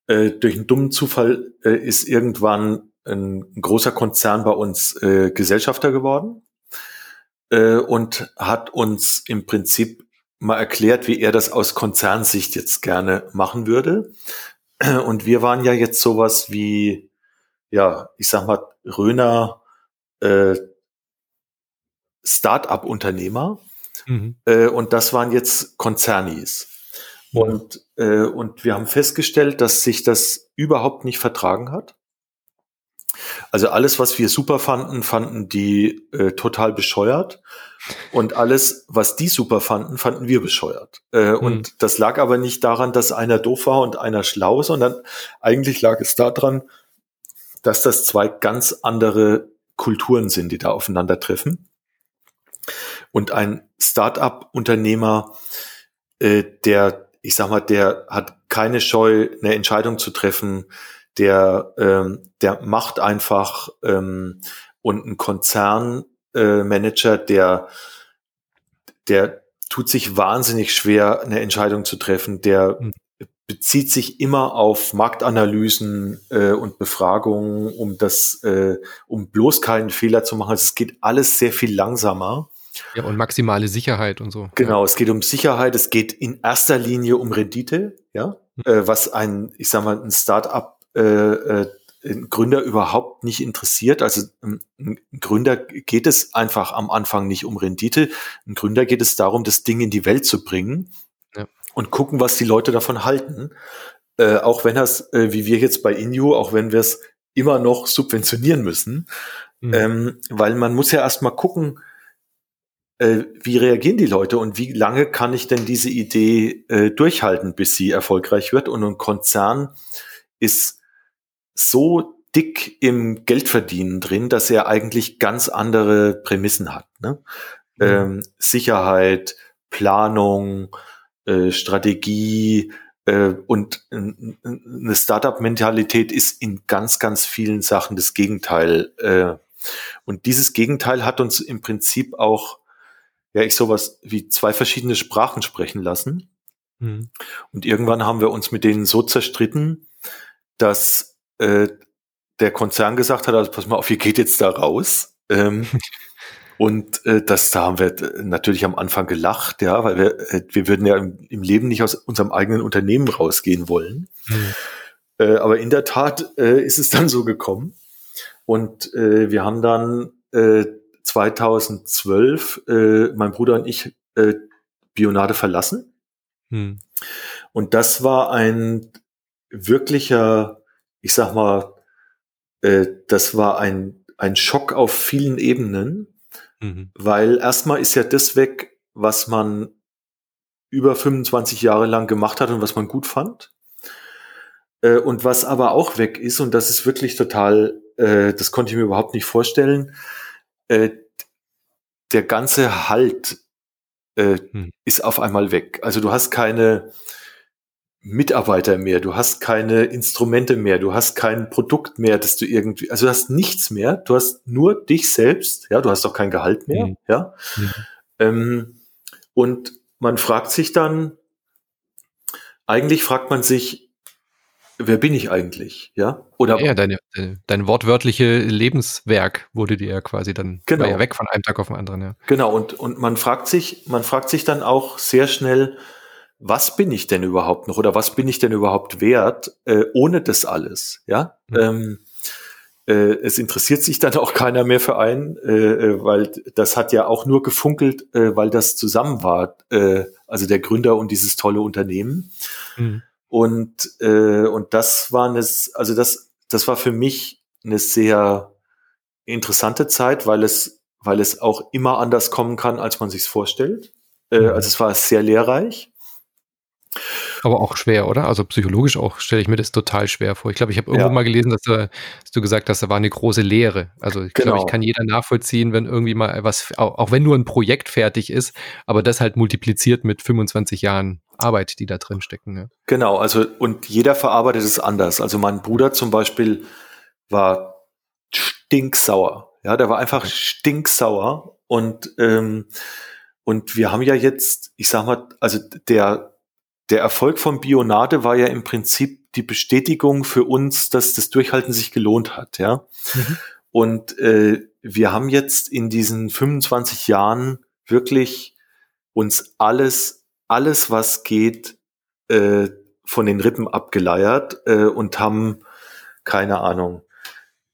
Äh, durch einen dummen Zufall äh, ist irgendwann ein, ein, großer Konzern bei uns äh, Gesellschafter geworden äh, und hat uns im Prinzip mal erklärt, wie er das aus Konzernsicht jetzt gerne machen würde. Und wir waren ja jetzt sowas wie, ja, ich sag mal, Röner äh, Start-up-Unternehmer. Mhm. Äh, und das waren jetzt Konzernis. Mhm. Und, äh, und wir haben festgestellt, dass sich das überhaupt nicht vertragen hat. Also alles, was wir super fanden, fanden die äh, total bescheuert. Und alles, was die super fanden, fanden wir bescheuert. Äh, mhm. Und das lag aber nicht daran, dass einer doof war und einer schlau, sondern eigentlich lag es daran, dass das zwei ganz andere Kulturen sind, die da aufeinandertreffen. Und ein Start-up-Unternehmer, äh, der, ich sag mal, der hat keine Scheu, eine Entscheidung zu treffen, der, ähm, der macht einfach ähm, und ein Konzernmanager, äh, der, der tut sich wahnsinnig schwer, eine Entscheidung zu treffen, der mhm. bezieht sich immer auf Marktanalysen äh, und Befragungen, um das, äh, um bloß keinen Fehler zu machen. Also es geht alles sehr viel langsamer. Ja, und maximale Sicherheit und so. Genau, ja. es geht um Sicherheit, es geht in erster Linie um Rendite, ja, mhm. äh, was ein, ich sag mal, ein Start-up äh, äh, Gründer überhaupt nicht interessiert. Also ähm, ein Gründer geht es einfach am Anfang nicht um Rendite. Ein Gründer geht es darum, das Ding in die Welt zu bringen ja. und gucken, was die Leute davon halten. Äh, auch wenn das, äh, wie wir jetzt bei Inju, auch wenn wir es immer noch subventionieren müssen, mhm. ähm, weil man muss ja erstmal gucken, äh, wie reagieren die Leute und wie lange kann ich denn diese Idee äh, durchhalten, bis sie erfolgreich wird. Und ein Konzern ist so dick im Geldverdienen drin, dass er eigentlich ganz andere Prämissen hat. Ne? Mhm. Ähm, Sicherheit, Planung, äh, Strategie äh, und äh, eine Startup-Mentalität ist in ganz, ganz vielen Sachen das Gegenteil. Äh, und dieses Gegenteil hat uns im Prinzip auch, ja, ich sowas wie zwei verschiedene Sprachen sprechen lassen. Mhm. Und irgendwann haben wir uns mit denen so zerstritten, dass äh, der Konzern gesagt hat, also pass mal auf, ihr geht jetzt da raus. Ähm, und äh, das, da haben wir natürlich am Anfang gelacht, ja, weil wir, äh, wir würden ja im, im Leben nicht aus unserem eigenen Unternehmen rausgehen wollen. Mhm. Äh, aber in der Tat äh, ist es dann so gekommen. Und äh, wir haben dann äh, 2012, äh, mein Bruder und ich, äh, Bionade verlassen. Mhm. Und das war ein wirklicher ich sag mal, äh, das war ein, ein Schock auf vielen Ebenen, mhm. weil erstmal ist ja das weg, was man über 25 Jahre lang gemacht hat und was man gut fand. Äh, und was aber auch weg ist, und das ist wirklich total, äh, das konnte ich mir überhaupt nicht vorstellen, äh, der ganze Halt äh, hm. ist auf einmal weg. Also du hast keine, Mitarbeiter mehr, du hast keine Instrumente mehr, du hast kein Produkt mehr, dass du irgendwie, also du hast nichts mehr, du hast nur dich selbst, ja, du hast auch kein Gehalt mehr, mhm. ja. Mhm. Ähm, und man fragt sich dann, eigentlich fragt man sich, wer bin ich eigentlich, ja? Oder ja, deine, deine, dein wortwörtliche Lebenswerk wurde dir ja quasi dann genau. ja weg von einem Tag auf den anderen, ja. Genau, und, und man fragt sich, man fragt sich dann auch sehr schnell, was bin ich denn überhaupt noch oder was bin ich denn überhaupt wert äh, ohne das alles? Ja, mhm. ähm, äh, es interessiert sich dann auch keiner mehr für einen, äh, äh, weil das hat ja auch nur gefunkelt, äh, weil das zusammen war, äh, also der Gründer und dieses tolle Unternehmen. Mhm. Und äh, und das war eine, also das das war für mich eine sehr interessante Zeit, weil es weil es auch immer anders kommen kann, als man sich's vorstellt. Äh, mhm. also es war sehr lehrreich. Aber auch schwer, oder? Also psychologisch auch stelle ich mir das total schwer vor. Ich glaube, ich habe irgendwo ja. mal gelesen, dass du, dass du, gesagt hast, da war eine große Lehre. Also ich genau. glaube, ich kann jeder nachvollziehen, wenn irgendwie mal was, auch, wenn nur ein Projekt fertig ist, aber das halt multipliziert mit 25 Jahren Arbeit, die da drin stecken. Ja. Genau, also und jeder verarbeitet es anders. Also mein Bruder zum Beispiel war stinksauer. Ja, der war einfach stinksauer und ähm, und wir haben ja jetzt, ich sag mal, also der der Erfolg von Bionade war ja im Prinzip die Bestätigung für uns, dass das Durchhalten sich gelohnt hat, ja. Mhm. Und äh, wir haben jetzt in diesen 25 Jahren wirklich uns alles, alles was geht, äh, von den Rippen abgeleiert äh, und haben, keine Ahnung,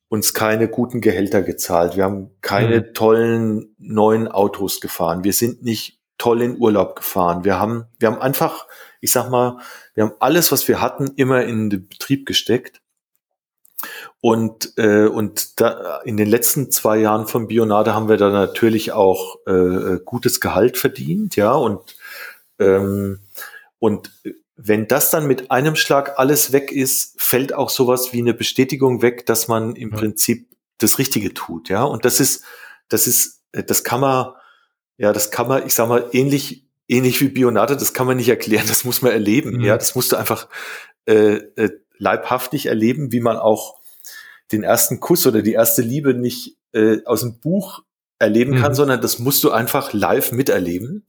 uns keine guten Gehälter gezahlt. Wir haben keine mhm. tollen neuen Autos gefahren. Wir sind nicht toll in Urlaub gefahren. Wir haben, wir haben einfach ich sag mal, wir haben alles, was wir hatten, immer in den Betrieb gesteckt. Und, äh, und da, in den letzten zwei Jahren von Bionade haben wir da natürlich auch äh, äh, gutes Gehalt verdient, ja, und, ähm, und wenn das dann mit einem Schlag alles weg ist, fällt auch sowas wie eine Bestätigung weg, dass man im ja. Prinzip das Richtige tut, ja. Und das ist, das ist, das kann man, ja, das kann man, ich sag mal, ähnlich ähnlich wie Bionade, das kann man nicht erklären, das muss man erleben. Mhm. Ja, das musst du einfach äh, äh, leibhaftig erleben, wie man auch den ersten Kuss oder die erste Liebe nicht äh, aus dem Buch erleben kann, mhm. sondern das musst du einfach live miterleben.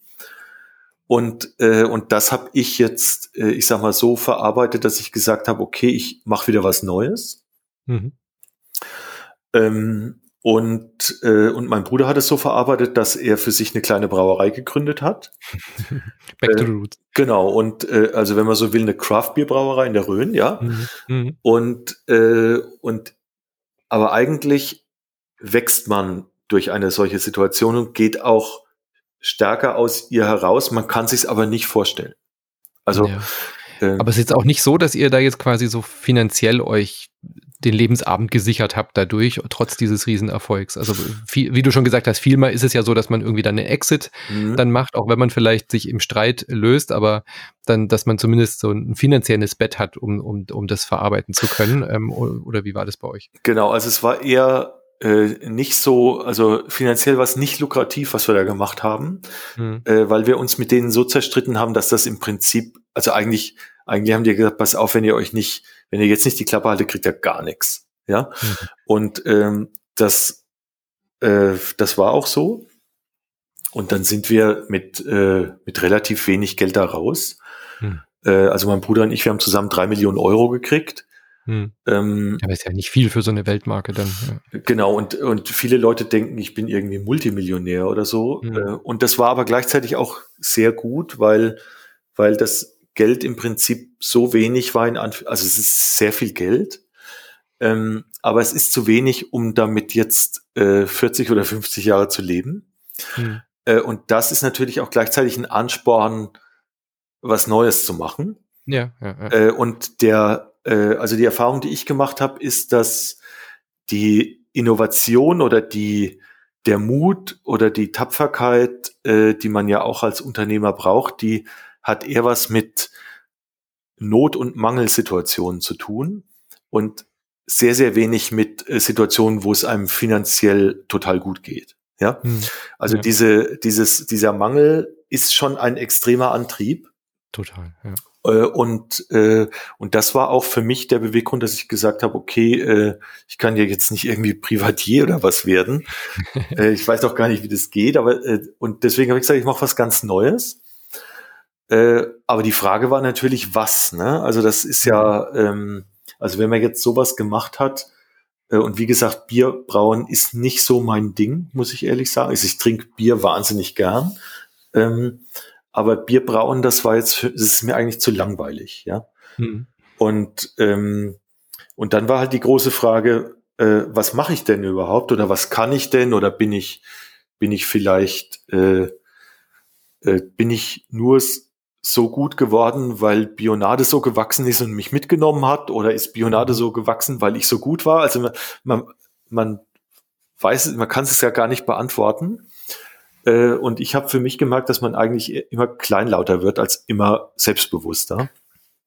Und, äh, und das habe ich jetzt, äh, ich sag mal, so verarbeitet, dass ich gesagt habe, okay, ich mache wieder was Neues. Mhm. Ähm, und, äh, und mein Bruder hat es so verarbeitet, dass er für sich eine kleine Brauerei gegründet hat. Back to the äh, roots. Genau, und äh, also wenn man so will, eine Craft-Bier-Brauerei in der Rhön, ja. Mhm. mhm. Und, äh, und aber eigentlich wächst man durch eine solche Situation und geht auch stärker aus ihr heraus. Man kann sich aber nicht vorstellen. Also ja. äh, aber es ist jetzt auch nicht so, dass ihr da jetzt quasi so finanziell euch den Lebensabend gesichert habt dadurch, trotz dieses Riesenerfolgs. Also viel, wie du schon gesagt hast, vielmal ist es ja so, dass man irgendwie dann eine Exit mhm. dann macht, auch wenn man vielleicht sich im Streit löst, aber dann, dass man zumindest so ein finanzielles Bett hat, um, um, um das verarbeiten zu können. Ähm, oder wie war das bei euch? Genau, also es war eher äh, nicht so, also finanziell war es nicht lukrativ, was wir da gemacht haben, mhm. äh, weil wir uns mit denen so zerstritten haben, dass das im Prinzip, also eigentlich, eigentlich haben die gesagt, pass auf, wenn ihr euch nicht wenn ihr jetzt nicht die Klappe haltet, kriegt ihr gar nichts. Ja. Mhm. Und ähm, das, äh, das war auch so. Und dann sind wir mit, äh, mit relativ wenig Geld da raus. Mhm. Äh, also mein Bruder und ich, wir haben zusammen drei Millionen Euro gekriegt. Hm. Ähm, Aber ist ja nicht viel für so eine Weltmarke dann. Ja. Genau, und, und viele Leute denken, ich bin irgendwie Multimillionär oder so. Hm. Äh, und das war aber gleichzeitig auch sehr gut, weil, weil das Geld im Prinzip so wenig war, in Anf also es ist sehr viel Geld, ähm, aber es ist zu wenig, um damit jetzt äh, 40 oder 50 Jahre zu leben. Hm. Äh, und das ist natürlich auch gleichzeitig ein Ansporn, was Neues zu machen. Ja, ja, ja. Äh, und der, äh, also die Erfahrung, die ich gemacht habe, ist, dass die Innovation oder die der Mut oder die Tapferkeit, äh, die man ja auch als Unternehmer braucht, die hat eher was mit Not- und Mangelsituationen zu tun und sehr, sehr wenig mit äh, Situationen, wo es einem finanziell total gut geht. Ja, hm. also ja. diese, dieses, dieser Mangel ist schon ein extremer Antrieb. Total, ja. Äh, und, äh, und das war auch für mich der Beweggrund, dass ich gesagt habe, okay, äh, ich kann ja jetzt nicht irgendwie Privatier oder was werden. ich weiß doch gar nicht, wie das geht, aber und deswegen habe ich gesagt, ich mache was ganz Neues. Äh, aber die Frage war natürlich, was, ne? Also das ist ja, mhm. ähm, also wenn man jetzt sowas gemacht hat, äh, und wie gesagt, Bierbrauen ist nicht so mein Ding, muss ich ehrlich sagen. Also ich trinke Bier wahnsinnig gern. Ähm, aber Bierbrauen, das war jetzt, das ist mir eigentlich zu langweilig, ja. Mhm. Und, ähm, und dann war halt die große Frage, äh, was mache ich denn überhaupt oder was kann ich denn oder bin ich, bin ich vielleicht, äh, äh, bin ich nur so gut geworden, weil Bionade so gewachsen ist und mich mitgenommen hat oder ist Bionade so gewachsen, weil ich so gut war? Also man, man, man weiß, man kann es ja gar nicht beantworten. Äh, und ich habe für mich gemerkt, dass man eigentlich immer kleinlauter wird als immer selbstbewusster.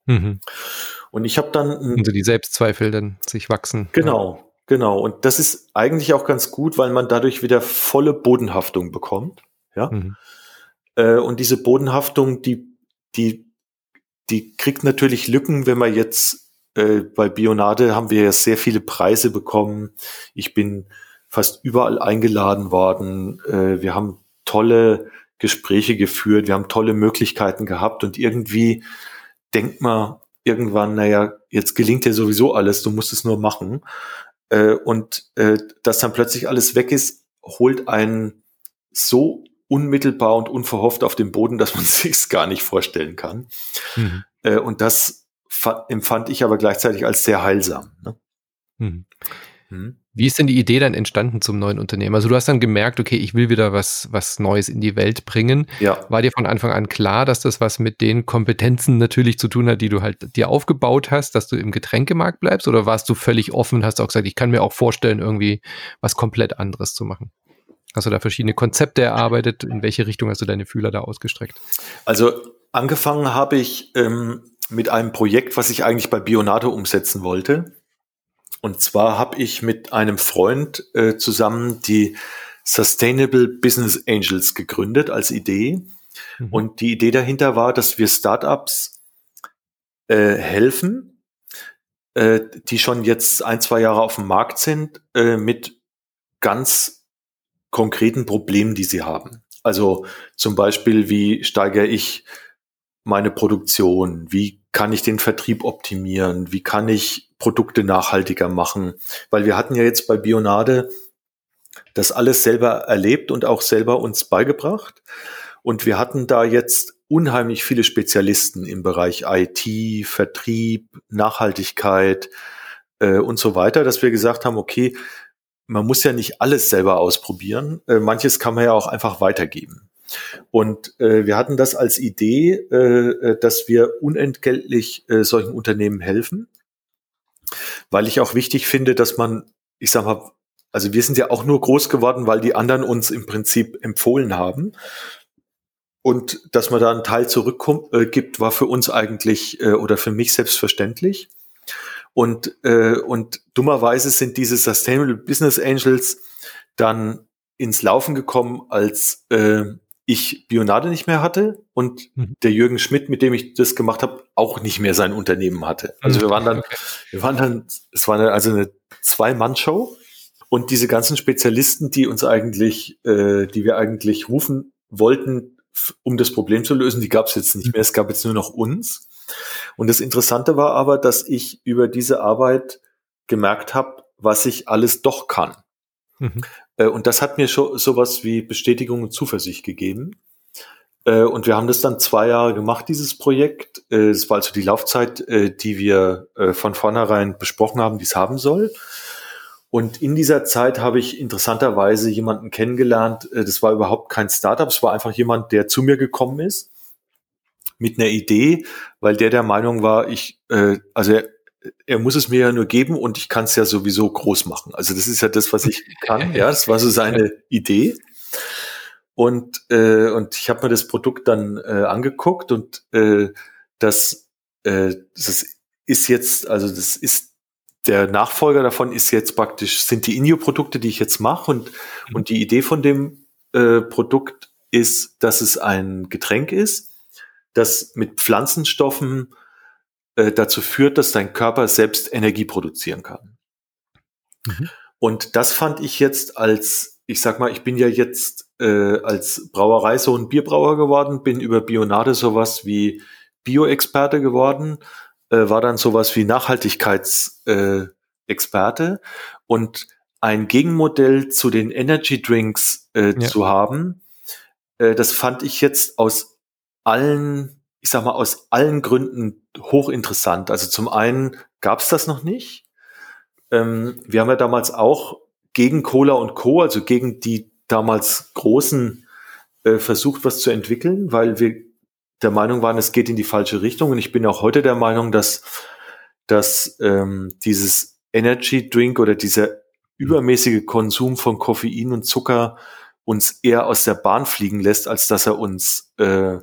Mhm. Und ich habe dann. Also die Selbstzweifel dann sich wachsen. Genau, ja. genau. Und das ist eigentlich auch ganz gut, weil man dadurch wieder volle Bodenhaftung bekommt. Ja. Mhm. Äh, und diese Bodenhaftung, die, die, die kriegt natürlich Lücken, wenn man jetzt äh, bei Bionade haben wir ja sehr viele Preise bekommen. Ich bin fast überall eingeladen worden. Äh, wir haben tolle Gespräche geführt, wir haben tolle Möglichkeiten gehabt und irgendwie denkt man irgendwann, naja, jetzt gelingt dir sowieso alles, du musst es nur machen. Äh, und äh, dass dann plötzlich alles weg ist, holt einen so unmittelbar und unverhofft auf den Boden, dass man sich gar nicht vorstellen kann. Mhm. Äh, und das empfand ich aber gleichzeitig als sehr heilsam. Ne? Mhm. Mhm. Wie ist denn die Idee dann entstanden zum neuen Unternehmen? Also du hast dann gemerkt, okay, ich will wieder was, was Neues in die Welt bringen. Ja. War dir von Anfang an klar, dass das was mit den Kompetenzen natürlich zu tun hat, die du halt dir aufgebaut hast, dass du im Getränkemarkt bleibst? Oder warst du völlig offen und hast auch gesagt, ich kann mir auch vorstellen, irgendwie was komplett anderes zu machen? Hast du da verschiedene Konzepte erarbeitet? In welche Richtung hast du deine Fühler da ausgestreckt? Also angefangen habe ich ähm, mit einem Projekt, was ich eigentlich bei Bionado umsetzen wollte. Und zwar habe ich mit einem Freund äh, zusammen die Sustainable Business Angels gegründet als Idee. Mhm. Und die Idee dahinter war, dass wir Startups äh, helfen, äh, die schon jetzt ein, zwei Jahre auf dem Markt sind, äh, mit ganz konkreten Problemen, die sie haben. Also zum Beispiel, wie steigere ich meine Produktion? Wie kann ich den Vertrieb optimieren? Wie kann ich Produkte nachhaltiger machen? Weil wir hatten ja jetzt bei Bionade das alles selber erlebt und auch selber uns beigebracht. Und wir hatten da jetzt unheimlich viele Spezialisten im Bereich IT, Vertrieb, Nachhaltigkeit äh, und so weiter, dass wir gesagt haben, okay, man muss ja nicht alles selber ausprobieren. Äh, manches kann man ja auch einfach weitergeben. Und äh, wir hatten das als Idee, äh, äh, dass wir unentgeltlich äh, solchen Unternehmen helfen, weil ich auch wichtig finde, dass man, ich sag mal, also wir sind ja auch nur groß geworden, weil die anderen uns im Prinzip empfohlen haben. Und dass man da einen Teil zurückgibt, äh, war für uns eigentlich oder für mich selbstverständlich. Und, äh, und dummerweise sind diese Sustainable Business Angels dann ins Laufen gekommen, als äh, ich Bionade nicht mehr hatte und mhm. der Jürgen Schmidt, mit dem ich das gemacht habe, auch nicht mehr sein Unternehmen hatte. Also wir waren dann, okay. wir waren dann, es war eine, also eine Zwei-Mann-Show und diese ganzen Spezialisten, die uns eigentlich, äh, die wir eigentlich rufen wollten, um das Problem zu lösen, die gab es jetzt nicht mehr. Es gab jetzt nur noch uns. Und das Interessante war aber, dass ich über diese Arbeit gemerkt habe, was ich alles doch kann. Mhm. Äh, und das hat mir schon sowas wie Bestätigung und Zuversicht gegeben. Äh, und wir haben das dann zwei Jahre gemacht, dieses Projekt. Äh, das war also die Laufzeit, die wir von vornherein besprochen haben, die es haben soll. Und in dieser Zeit habe ich interessanterweise jemanden kennengelernt. Das war überhaupt kein Startup, es war einfach jemand, der zu mir gekommen ist mit einer Idee, weil der der Meinung war, ich, also er, er muss es mir ja nur geben und ich kann es ja sowieso groß machen. Also das ist ja das, was ich kann. Ja, das war so seine Idee. Und, äh, und ich habe mir das Produkt dann äh, angeguckt und äh, das, äh, das ist jetzt, also das ist der Nachfolger davon ist jetzt praktisch, sind die Inio-Produkte, die ich jetzt mache. Und, mhm. und die Idee von dem äh, Produkt ist, dass es ein Getränk ist, das mit Pflanzenstoffen äh, dazu führt, dass dein Körper selbst Energie produzieren kann. Mhm. Und das fand ich jetzt als, ich sag mal, ich bin ja jetzt äh, als Brauerei so ein Bierbrauer geworden, bin über Bionade sowas wie Bio-Experte geworden, äh, war dann sowas wie Nachhaltigkeitsexperte äh, Experte. und ein Gegenmodell zu den Energy Drinks äh, ja. zu haben, äh, das fand ich jetzt aus allen, ich sag mal, aus allen Gründen hochinteressant. Also zum einen gab es das noch nicht. Ähm, wir haben ja damals auch gegen Cola und Co., also gegen die damals großen äh, versucht, was zu entwickeln, weil wir der Meinung waren, es geht in die falsche Richtung. Und ich bin auch heute der Meinung, dass, dass ähm, dieses Energy Drink oder dieser übermäßige Konsum von Koffein und Zucker uns eher aus der Bahn fliegen lässt, als dass er uns äh,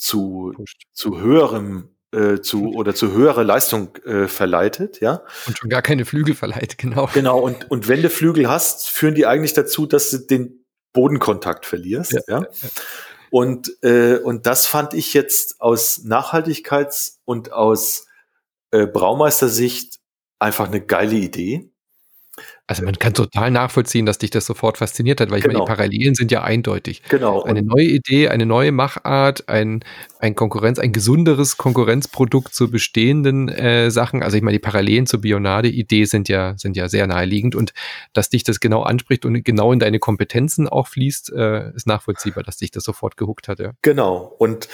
zu, zu höherem äh, zu oder zu höherer Leistung äh, verleitet, ja. Und schon gar keine Flügel verleiht, genau. Genau, und, und wenn du Flügel hast, führen die eigentlich dazu, dass du den Bodenkontakt verlierst, ja. ja? Und, äh, und das fand ich jetzt aus Nachhaltigkeits- und aus äh, Braumeistersicht einfach eine geile Idee. Also man kann total nachvollziehen, dass dich das sofort fasziniert hat, weil ich genau. meine, die genau. Parallelen sind ja eindeutig. Genau. Eine neue Idee, eine neue Machart, ein, ein Konkurrenz, ein gesunderes Konkurrenzprodukt zu bestehenden äh, Sachen. Also ich meine, die Parallelen zur Bionade-Idee sind ja, sind ja sehr naheliegend und dass dich das genau anspricht und genau in deine Kompetenzen auch fließt, äh, ist nachvollziehbar, dass dich das sofort gehuckt hat, ja. Genau. Und,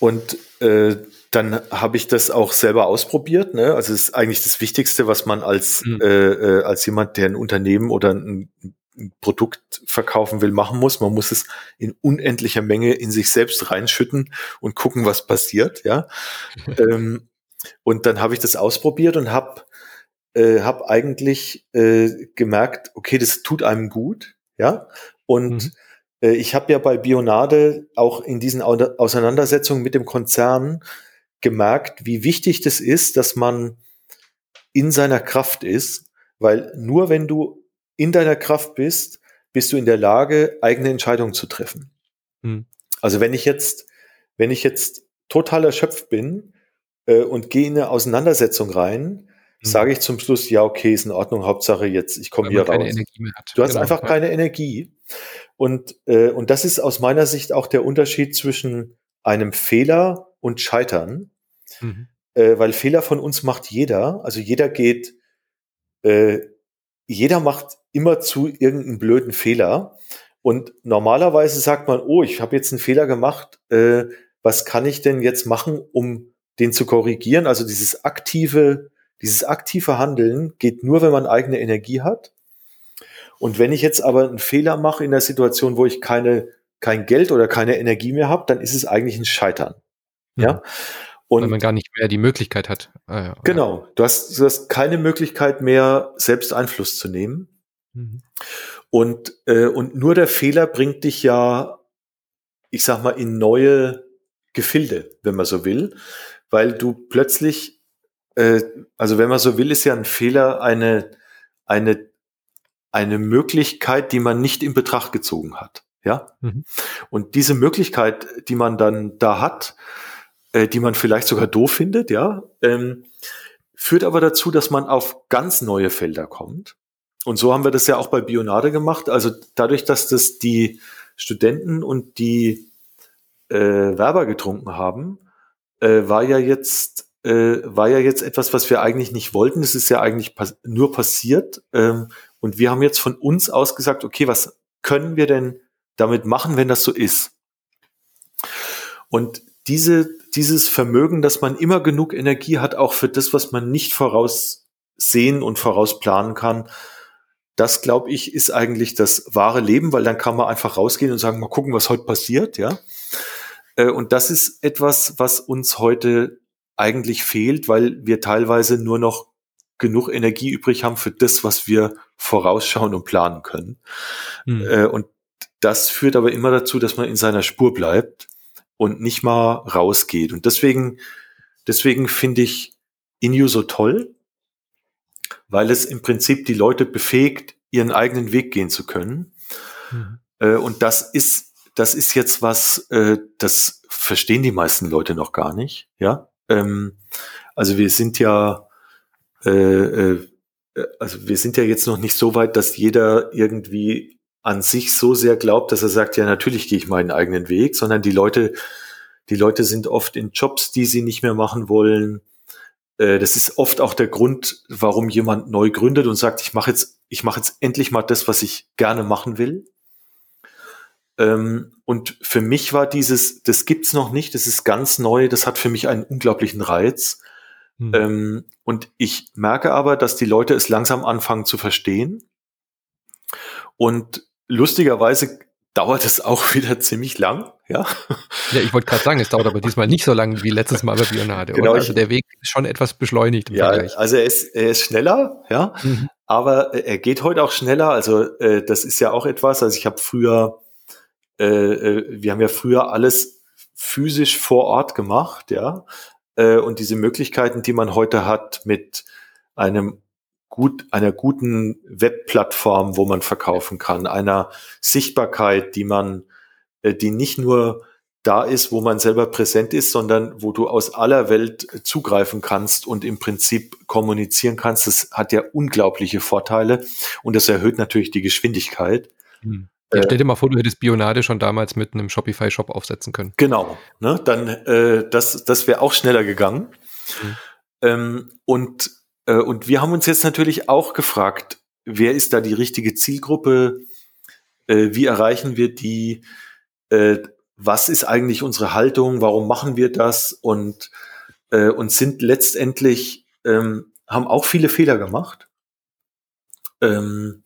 und äh, dann habe ich das auch selber ausprobiert. Ne? Also es ist eigentlich das Wichtigste, was man als, mhm. äh, als jemand, der ein Unternehmen oder ein, ein, Produkt verkaufen will, machen muss. Man muss es in unendlicher Menge in sich selbst reinschütten und gucken, was passiert. Ja. ähm, und dann habe ich das ausprobiert und habe äh, hab eigentlich äh, gemerkt, okay, das tut einem gut. Ja. Und mhm. äh, ich habe ja bei Bionade auch in diesen Auseinandersetzungen mit dem Konzern gemerkt, wie wichtig das ist, dass man in seiner Kraft ist, weil nur wenn du in deiner Kraft bist, bist du in der Lage, eigene Entscheidungen zu treffen. Hm. Also wenn ich jetzt, wenn ich jetzt total erschöpft bin äh, und gehe in eine Auseinandersetzung rein, hm. sage ich zum Schluss, ja, okay, ist in Ordnung, Hauptsache jetzt, ich komme hier raus. Du hast genau. einfach keine Energie. Und, äh, und das ist aus meiner Sicht auch der Unterschied zwischen einem Fehler und Scheitern. Mhm. Äh, weil Fehler von uns macht jeder. Also jeder geht, äh, jeder macht immer zu irgendeinen blöden Fehler. Und normalerweise sagt man, oh, ich habe jetzt einen Fehler gemacht, äh, was kann ich denn jetzt machen, um den zu korrigieren? Also dieses aktive, dieses aktive Handeln geht nur, wenn man eigene Energie hat. Und wenn ich jetzt aber einen Fehler mache in der Situation, wo ich keine, kein Geld oder keine Energie mehr habe, dann ist es eigentlich ein Scheitern. Ja. Und Weil man gar nicht mehr die Möglichkeit hat. Ah, ja. Genau. Du hast, du hast keine Möglichkeit mehr, selbst Einfluss zu nehmen. Mhm. Und, äh, und nur der Fehler bringt dich ja, ich sag mal, in neue Gefilde, wenn man so will. Weil du plötzlich, äh, also wenn man so will, ist ja ein Fehler eine, eine, eine Möglichkeit, die man nicht in Betracht gezogen hat. Ja. Mhm. Und diese Möglichkeit, die man dann da hat, äh, die man vielleicht sogar doof findet, ja, ähm, führt aber dazu, dass man auf ganz neue Felder kommt. Und so haben wir das ja auch bei Bionade gemacht. Also dadurch, dass das die Studenten und die äh, Werber getrunken haben, äh, war ja jetzt äh, war ja jetzt etwas, was wir eigentlich nicht wollten. Es ist ja eigentlich pas nur passiert. Ähm, und wir haben jetzt von uns aus gesagt, okay, was können wir denn damit machen, wenn das so ist? Und diese, dieses Vermögen, dass man immer genug Energie hat, auch für das, was man nicht voraussehen und vorausplanen kann, das glaube ich, ist eigentlich das wahre Leben, weil dann kann man einfach rausgehen und sagen, mal gucken, was heute passiert, ja. Äh, und das ist etwas, was uns heute eigentlich fehlt, weil wir teilweise nur noch genug Energie übrig haben für das, was wir vorausschauen und planen können. Mhm. Und das führt aber immer dazu, dass man in seiner Spur bleibt und nicht mal rausgeht. Und deswegen, deswegen finde ich Inu so toll, weil es im Prinzip die Leute befähigt, ihren eigenen Weg gehen zu können. Mhm. Äh, und das ist, das ist jetzt was, äh, das verstehen die meisten Leute noch gar nicht. Ja, ähm, also wir sind ja, äh, also wir sind ja jetzt noch nicht so weit, dass jeder irgendwie an sich so sehr glaubt, dass er sagt, ja, natürlich gehe ich meinen eigenen Weg, sondern die Leute, die Leute sind oft in Jobs, die sie nicht mehr machen wollen. Äh, das ist oft auch der Grund, warum jemand neu gründet und sagt, ich mache jetzt, ich mache jetzt endlich mal das, was ich gerne machen will. Ähm, und für mich war dieses, das gibt's noch nicht, das ist ganz neu, das hat für mich einen unglaublichen Reiz. Mhm. Ähm, und ich merke aber, dass die Leute es langsam anfangen zu verstehen. Und lustigerweise dauert es auch wieder ziemlich lang, ja. Ja, ich wollte gerade sagen, es dauert aber diesmal nicht so lang wie letztes Mal bei Bionade. Genau, also der Weg ist schon etwas beschleunigt im ja, Vergleich. Also er ist, er ist schneller, ja, mhm. aber er geht heute auch schneller. Also äh, das ist ja auch etwas. Also ich habe früher, äh, äh, wir haben ja früher alles physisch vor Ort gemacht, ja. Äh, und diese Möglichkeiten, die man heute hat mit einem gut, einer guten Webplattform, wo man verkaufen kann, einer Sichtbarkeit, die man, äh, die nicht nur da ist, wo man selber präsent ist, sondern wo du aus aller Welt zugreifen kannst und im Prinzip kommunizieren kannst. Das hat ja unglaubliche Vorteile und das erhöht natürlich die Geschwindigkeit. Hm. Ja, stell dir mal vor, du hättest Bionade schon damals mit einem Shopify-Shop aufsetzen können. Genau, ne? dann äh, das, das wäre auch schneller gegangen. Mhm. Ähm, und äh, und wir haben uns jetzt natürlich auch gefragt, wer ist da die richtige Zielgruppe? Äh, wie erreichen wir die? Äh, was ist eigentlich unsere Haltung? Warum machen wir das? Und, und sind letztendlich, ähm, haben auch viele Fehler gemacht. Ähm,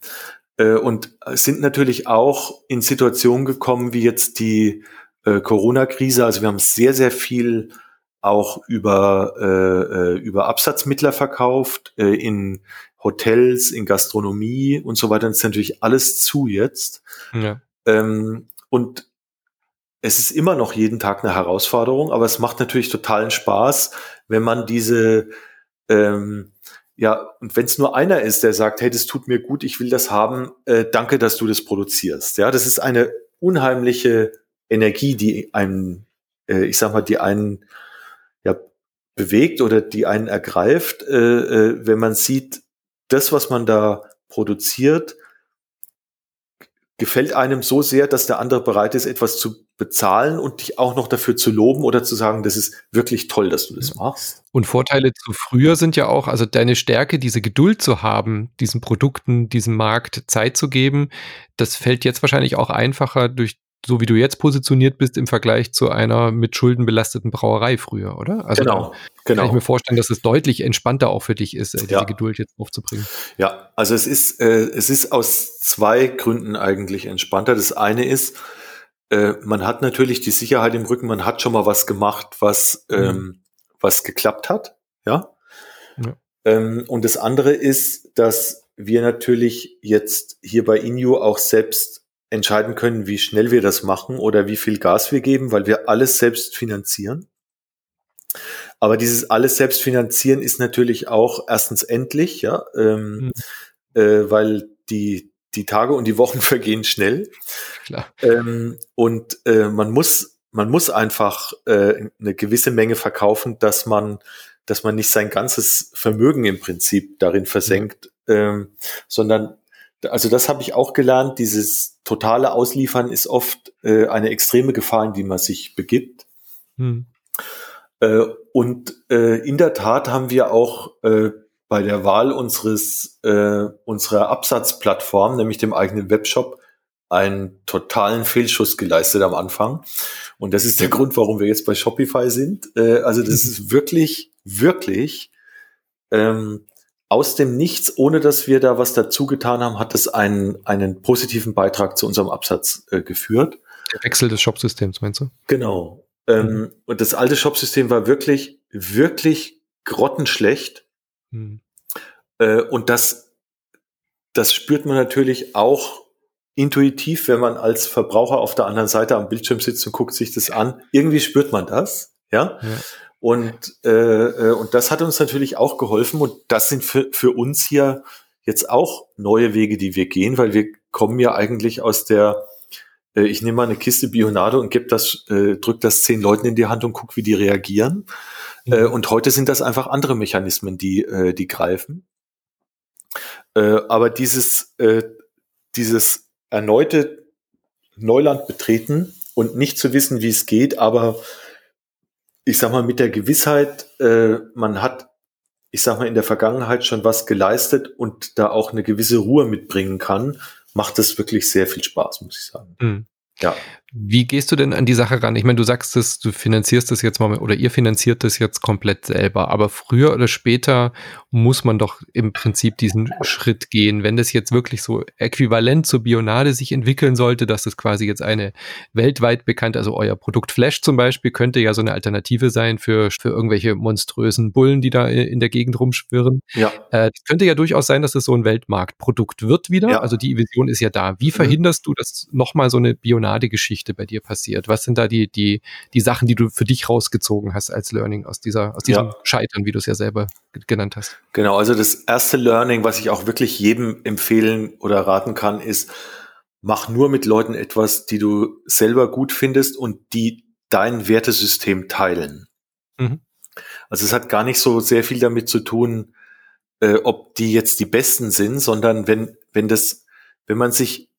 und sind natürlich auch in Situationen gekommen, wie jetzt die Corona-Krise. Also wir haben sehr, sehr viel auch über, äh, äh, über Absatzmittler verkauft, äh, in Hotels, in Gastronomie und so weiter. Das ist natürlich alles zu jetzt. Ja. Ähm, und es ist immer noch jeden Tag eine Herausforderung, aber es macht natürlich totalen Spaß, wenn man diese, ähm, ja, und wenn es nur einer ist, der sagt, hey, das tut mir gut, ich will das haben, äh, danke, dass du das produzierst. Ja, das ist eine unheimliche Energie, die einen, äh, ich sag mal, die einen ja, bewegt oder die einen ergreift, äh, äh, wenn man sieht, das, was man da produziert, gefällt einem so sehr, dass der andere bereit ist, etwas zu bezahlen und dich auch noch dafür zu loben oder zu sagen, das ist wirklich toll, dass du das machst. Und Vorteile zu früher sind ja auch, also deine Stärke, diese Geduld zu haben, diesen Produkten, diesem Markt Zeit zu geben, das fällt jetzt wahrscheinlich auch einfacher durch so wie du jetzt positioniert bist im Vergleich zu einer mit Schulden belasteten Brauerei früher, oder? Also genau, genau. Kann ich mir vorstellen, dass es deutlich entspannter auch für dich ist, äh, diese ja. Geduld jetzt aufzubringen. Ja, also es ist, äh, es ist aus zwei Gründen eigentlich entspannter. Das eine ist, äh, man hat natürlich die Sicherheit im Rücken, man hat schon mal was gemacht, was, mhm. ähm, was geklappt hat, ja. ja. Ähm, und das andere ist, dass wir natürlich jetzt hier bei Inju auch selbst entscheiden können, wie schnell wir das machen oder wie viel Gas wir geben, weil wir alles selbst finanzieren. Aber dieses alles selbst finanzieren ist natürlich auch erstens endlich, ja, ähm, mhm. äh, weil die die Tage und die Wochen vergehen schnell. Klar. Ähm, und äh, man muss man muss einfach äh, eine gewisse Menge verkaufen, dass man dass man nicht sein ganzes Vermögen im Prinzip darin versenkt, mhm. ähm, sondern also das habe ich auch gelernt, dieses totale Ausliefern ist oft äh, eine extreme Gefahr, in die man sich begibt. Hm. Äh, und äh, in der Tat haben wir auch äh, bei der Wahl unseres äh, unserer Absatzplattform, nämlich dem eigenen Webshop, einen totalen Fehlschuss geleistet am Anfang. Und das ist der Grund, warum wir jetzt bei Shopify sind. Äh, also das ist wirklich, wirklich ähm, aus dem Nichts, ohne dass wir da was dazu getan haben, hat es einen, einen positiven Beitrag zu unserem Absatz äh, geführt. Der Wechsel des Shopsystems, meinst du? Genau. Ähm. Und das alte Shopsystem war wirklich, wirklich grottenschlecht. Mhm. Äh, und das, das spürt man natürlich auch intuitiv, wenn man als Verbraucher auf der anderen Seite am Bildschirm sitzt und guckt sich das an. Irgendwie spürt man das, ja. ja. Und, äh, äh, und das hat uns natürlich auch geholfen. Und das sind für, für uns hier jetzt auch neue Wege, die wir gehen, weil wir kommen ja eigentlich aus der, äh, ich nehme mal eine Kiste Bionade und gebe das, äh, drück das zehn Leuten in die Hand und guck, wie die reagieren. Mhm. Äh, und heute sind das einfach andere Mechanismen, die, äh, die greifen. Äh, aber dieses, äh, dieses erneute Neuland betreten und nicht zu wissen, wie es geht, aber ich sag mal, mit der Gewissheit, äh, man hat, ich sag mal, in der Vergangenheit schon was geleistet und da auch eine gewisse Ruhe mitbringen kann, macht es wirklich sehr viel Spaß, muss ich sagen. Mhm. Ja. Wie gehst du denn an die Sache ran? Ich meine, du sagst es, du finanzierst das jetzt mal oder ihr finanziert das jetzt komplett selber, aber früher oder später muss man doch im Prinzip diesen Schritt gehen. Wenn das jetzt wirklich so äquivalent zur Bionade sich entwickeln sollte, dass das quasi jetzt eine weltweit bekannte, also euer Produkt Flash zum Beispiel, könnte ja so eine Alternative sein für, für irgendwelche monströsen Bullen, die da in der Gegend rumschwirren. Ja. Äh, könnte ja durchaus sein, dass es so ein Weltmarktprodukt wird wieder. Ja. Also die Vision ist ja da. Wie mhm. verhinderst mhm. du, dass nochmal so eine Bionade-Geschichte Geschichte bei dir passiert? Was sind da die, die, die Sachen, die du für dich rausgezogen hast als Learning aus dieser, aus diesem ja. Scheitern, wie du es ja selber genannt hast? Genau, also das erste Learning, was ich auch wirklich jedem empfehlen oder raten kann, ist, mach nur mit Leuten etwas, die du selber gut findest und die dein Wertesystem teilen. Mhm. Also es hat gar nicht so sehr viel damit zu tun, äh, ob die jetzt die Besten sind, sondern wenn, wenn das, wenn man sich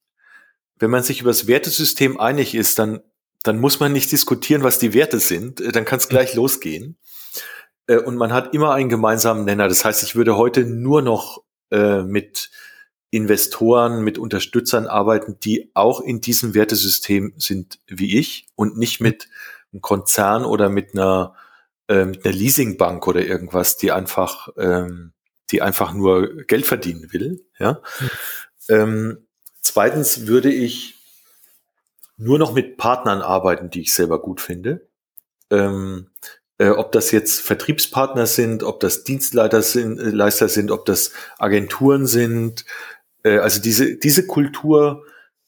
wenn man sich über das Wertesystem einig ist, dann, dann muss man nicht diskutieren, was die Werte sind. Äh, dann kann es gleich losgehen. Äh, und man hat immer einen gemeinsamen Nenner. Das heißt, ich würde heute nur noch äh, mit Investoren, mit Unterstützern arbeiten, die auch in diesem Wertesystem sind wie ich und nicht mit einem Konzern oder mit einer, mit einer Leasingbank oder irgendwas, die einfach, ähm, die einfach nur Geld verdienen will. Ja. Mhm. Ähm, Zweitens würde ich nur noch mit Partnern arbeiten, die ich selber gut finde. Ähm, äh, ob das jetzt Vertriebspartner sind, ob das Dienstleister sind, äh, Leister sind, ob das Agenturen sind. Äh, also diese, diese Kultur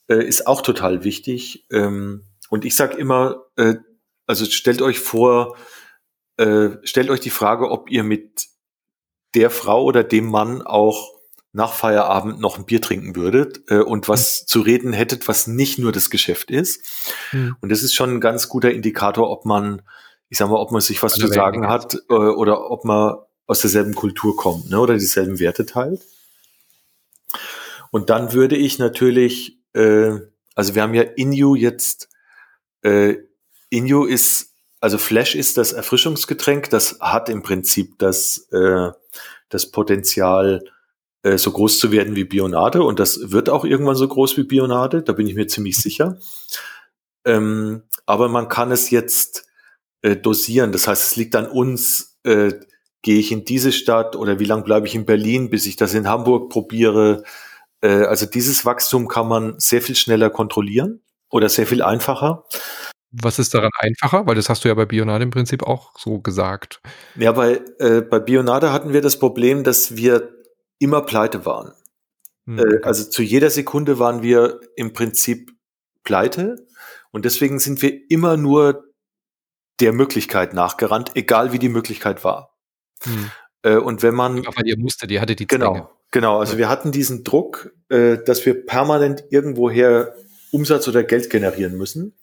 äh, ist auch total wichtig. Ähm, und ich sage immer, äh, also stellt euch vor, äh, stellt euch die Frage, ob ihr mit der Frau oder dem Mann auch nach Feierabend noch ein Bier trinken würdet äh, und was mhm. zu reden hättet, was nicht nur das Geschäft ist. Mhm. Und das ist schon ein ganz guter Indikator, ob man, ich sag mal, ob man sich was zu sagen hat äh, oder ob man aus derselben Kultur kommt ne, oder dieselben Werte teilt. Und dann würde ich natürlich, äh, also wir haben ja Inju jetzt, äh, Inju ist, also Flash ist das Erfrischungsgetränk, das hat im Prinzip das, äh, das Potenzial, äh, so groß zu werden wie Bionade und das wird auch irgendwann so groß wie Bionade, da bin ich mir ziemlich sicher. Ähm, aber man kann es jetzt äh, dosieren, das heißt, es liegt an uns, äh, gehe ich in diese Stadt oder wie lange bleibe ich in Berlin, bis ich das in Hamburg probiere. Äh, also dieses Wachstum kann man sehr viel schneller kontrollieren oder sehr viel einfacher. Was ist daran einfacher? Weil das hast du ja bei Bionade im Prinzip auch so gesagt. Ja, bei, äh, bei Bionade hatten wir das Problem, dass wir immer pleite waren. Hm, äh, okay. Also zu jeder Sekunde waren wir im Prinzip pleite und deswegen sind wir immer nur der Möglichkeit nachgerannt, egal wie die Möglichkeit war. Hm. Äh, und wenn man. Aber ihr musste, die hatte die Genau, Zwänge. genau. Also ja. wir hatten diesen Druck, äh, dass wir permanent irgendwoher Umsatz oder Geld generieren müssen.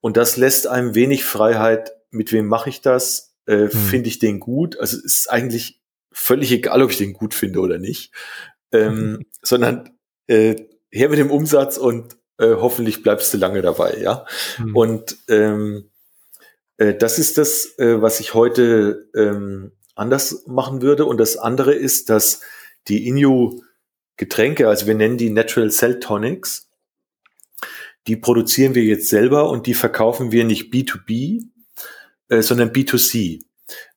Und das lässt einem wenig Freiheit, mit wem mache ich das? Äh, hm. Finde ich den gut? Also es ist eigentlich völlig egal, ob ich den gut finde oder nicht, ähm, mhm. sondern äh, her mit dem Umsatz und äh, hoffentlich bleibst du lange dabei, ja. Mhm. Und ähm, äh, das ist das, äh, was ich heute ähm, anders machen würde. Und das andere ist, dass die Inju Getränke, also wir nennen die Natural Cell Tonics, die produzieren wir jetzt selber und die verkaufen wir nicht B2B, äh, sondern B2C.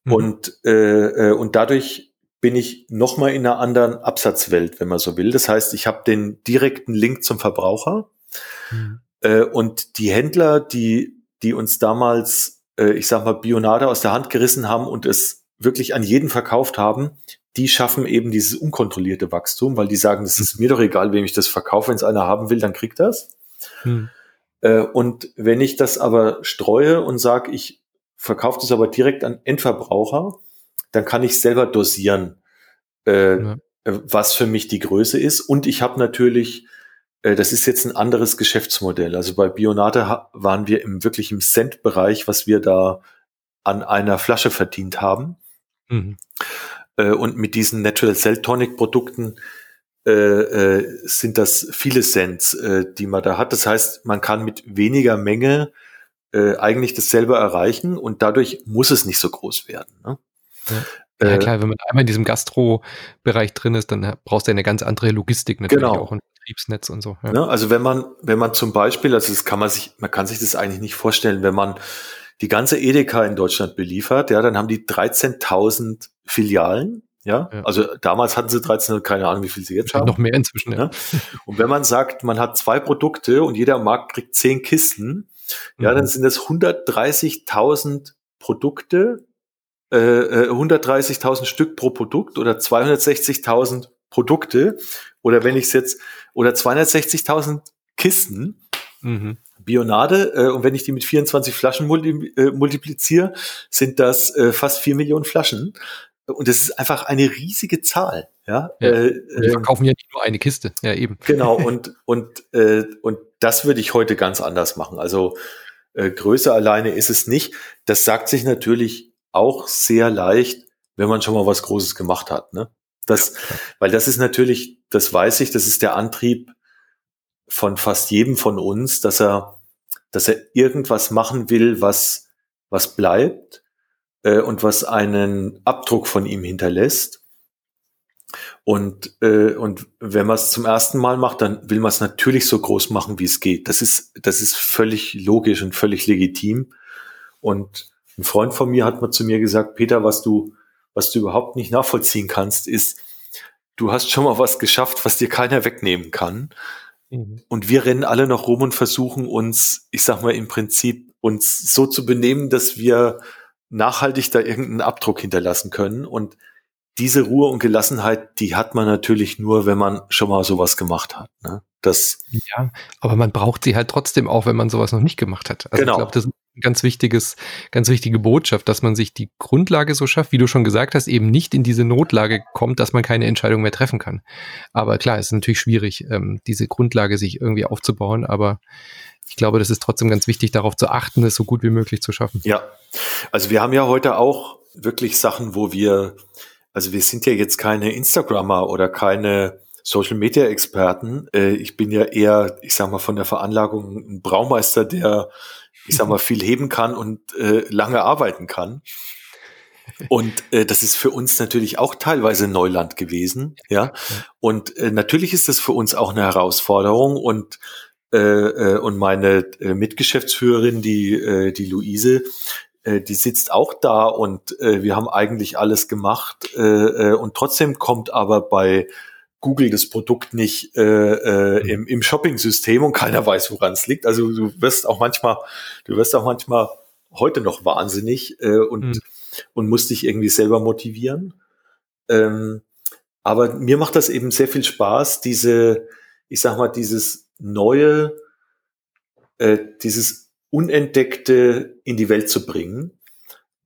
Mhm. Und, äh, äh, und dadurch bin ich nochmal in einer anderen Absatzwelt, wenn man so will. Das heißt, ich habe den direkten Link zum Verbraucher. Mhm. Äh, und die Händler, die, die uns damals, äh, ich sag mal, Bionade aus der Hand gerissen haben und es wirklich an jeden verkauft haben, die schaffen eben dieses unkontrollierte Wachstum, weil die sagen, das ist mir doch egal, wem ich das verkaufe. Wenn es einer haben will, dann kriegt das. Mhm. Äh, und wenn ich das aber streue und sage, ich verkauft es aber direkt an Endverbraucher, dann kann ich selber dosieren, äh, ja. Was für mich die Größe ist. Und ich habe natürlich, äh, das ist jetzt ein anderes Geschäftsmodell. Also bei Bionate waren wir im wirklich im Cent-Bereich, was wir da an einer Flasche verdient haben. Mhm. Äh, und mit diesen Natural Cell Tonic Produkten äh, äh, sind das viele Cents, äh, die man da hat. Das heißt, man kann mit weniger Menge äh, eigentlich dasselbe erreichen und dadurch muss es nicht so groß werden. Ne? Ja. ja, klar, wenn man einmal in diesem Gastro-Bereich drin ist, dann brauchst du eine ganz andere Logistik natürlich genau. auch. Betriebsnetz und so. Ja. Ne, also wenn man, wenn man zum Beispiel, also das kann man sich, man kann sich das eigentlich nicht vorstellen, wenn man die ganze Edeka in Deutschland beliefert, ja, dann haben die 13.000 Filialen. Ja? ja? also damals hatten sie 13, keine Ahnung, wie viel sie jetzt haben. Noch mehr inzwischen. Ja. ja. Und wenn man sagt, man hat zwei Produkte und jeder Markt kriegt zehn Kisten, ja, mhm. dann sind das 130.000 Produkte, äh, 130.000 äh, Stück pro Produkt oder 260.000 Produkte oder wenn ich es jetzt oder 260.000 Kisten. Mhm. Bionade, äh, und wenn ich die mit 24 Flaschen multi, äh, multipliziere, sind das äh, fast vier Millionen Flaschen. Und das ist einfach eine riesige Zahl. Ja, ja äh, wir ähm, verkaufen ja nicht nur eine Kiste. Ja, eben. Genau, und, und, äh, und das würde ich heute ganz anders machen. Also äh, Größe alleine ist es nicht. Das sagt sich natürlich auch sehr leicht, wenn man schon mal was Großes gemacht hat. Ne? Das, weil das ist natürlich, das weiß ich, das ist der Antrieb von fast jedem von uns, dass er, dass er irgendwas machen will, was, was bleibt äh, und was einen Abdruck von ihm hinterlässt. Und, äh, und wenn man es zum ersten Mal macht, dann will man es natürlich so groß machen, wie es geht. Das ist, das ist völlig logisch und völlig legitim. Und ein Freund von mir hat mal zu mir gesagt, Peter, was du, was du überhaupt nicht nachvollziehen kannst, ist, du hast schon mal was geschafft, was dir keiner wegnehmen kann. Mhm. Und wir rennen alle noch rum und versuchen uns, ich sag mal im Prinzip, uns so zu benehmen, dass wir nachhaltig da irgendeinen Abdruck hinterlassen können. Und diese Ruhe und Gelassenheit, die hat man natürlich nur, wenn man schon mal sowas gemacht hat. Ne? Das ja, aber man braucht sie halt trotzdem auch, wenn man sowas noch nicht gemacht hat. Also genau. ich glaube, das ist ein ganz wichtiges, ganz wichtige Botschaft, dass man sich die Grundlage so schafft, wie du schon gesagt hast, eben nicht in diese Notlage kommt, dass man keine Entscheidung mehr treffen kann. Aber klar, es ist natürlich schwierig, ähm, diese Grundlage sich irgendwie aufzubauen, aber ich glaube, das ist trotzdem ganz wichtig, darauf zu achten, es so gut wie möglich zu schaffen. Ja, also wir haben ja heute auch wirklich Sachen, wo wir, also wir sind ja jetzt keine Instagrammer oder keine Social Media Experten. Äh, ich bin ja eher, ich sag mal, von der Veranlagung ein Braumeister, der, ich sag mal, viel heben kann und äh, lange arbeiten kann. Und äh, das ist für uns natürlich auch teilweise Neuland gewesen, ja. Und äh, natürlich ist das für uns auch eine Herausforderung und äh, äh, und meine äh, Mitgeschäftsführerin, die, äh, die Luise, äh, die sitzt auch da und äh, wir haben eigentlich alles gemacht äh, äh, und trotzdem kommt aber bei Google das Produkt nicht äh, äh, im, im Shopping-System und keiner weiß, woran es liegt. Also du wirst auch manchmal, du wirst auch manchmal heute noch wahnsinnig äh, und, mhm. und musst dich irgendwie selber motivieren. Ähm, aber mir macht das eben sehr viel Spaß, diese, ich sag mal, dieses neue, äh, dieses Unentdeckte in die Welt zu bringen,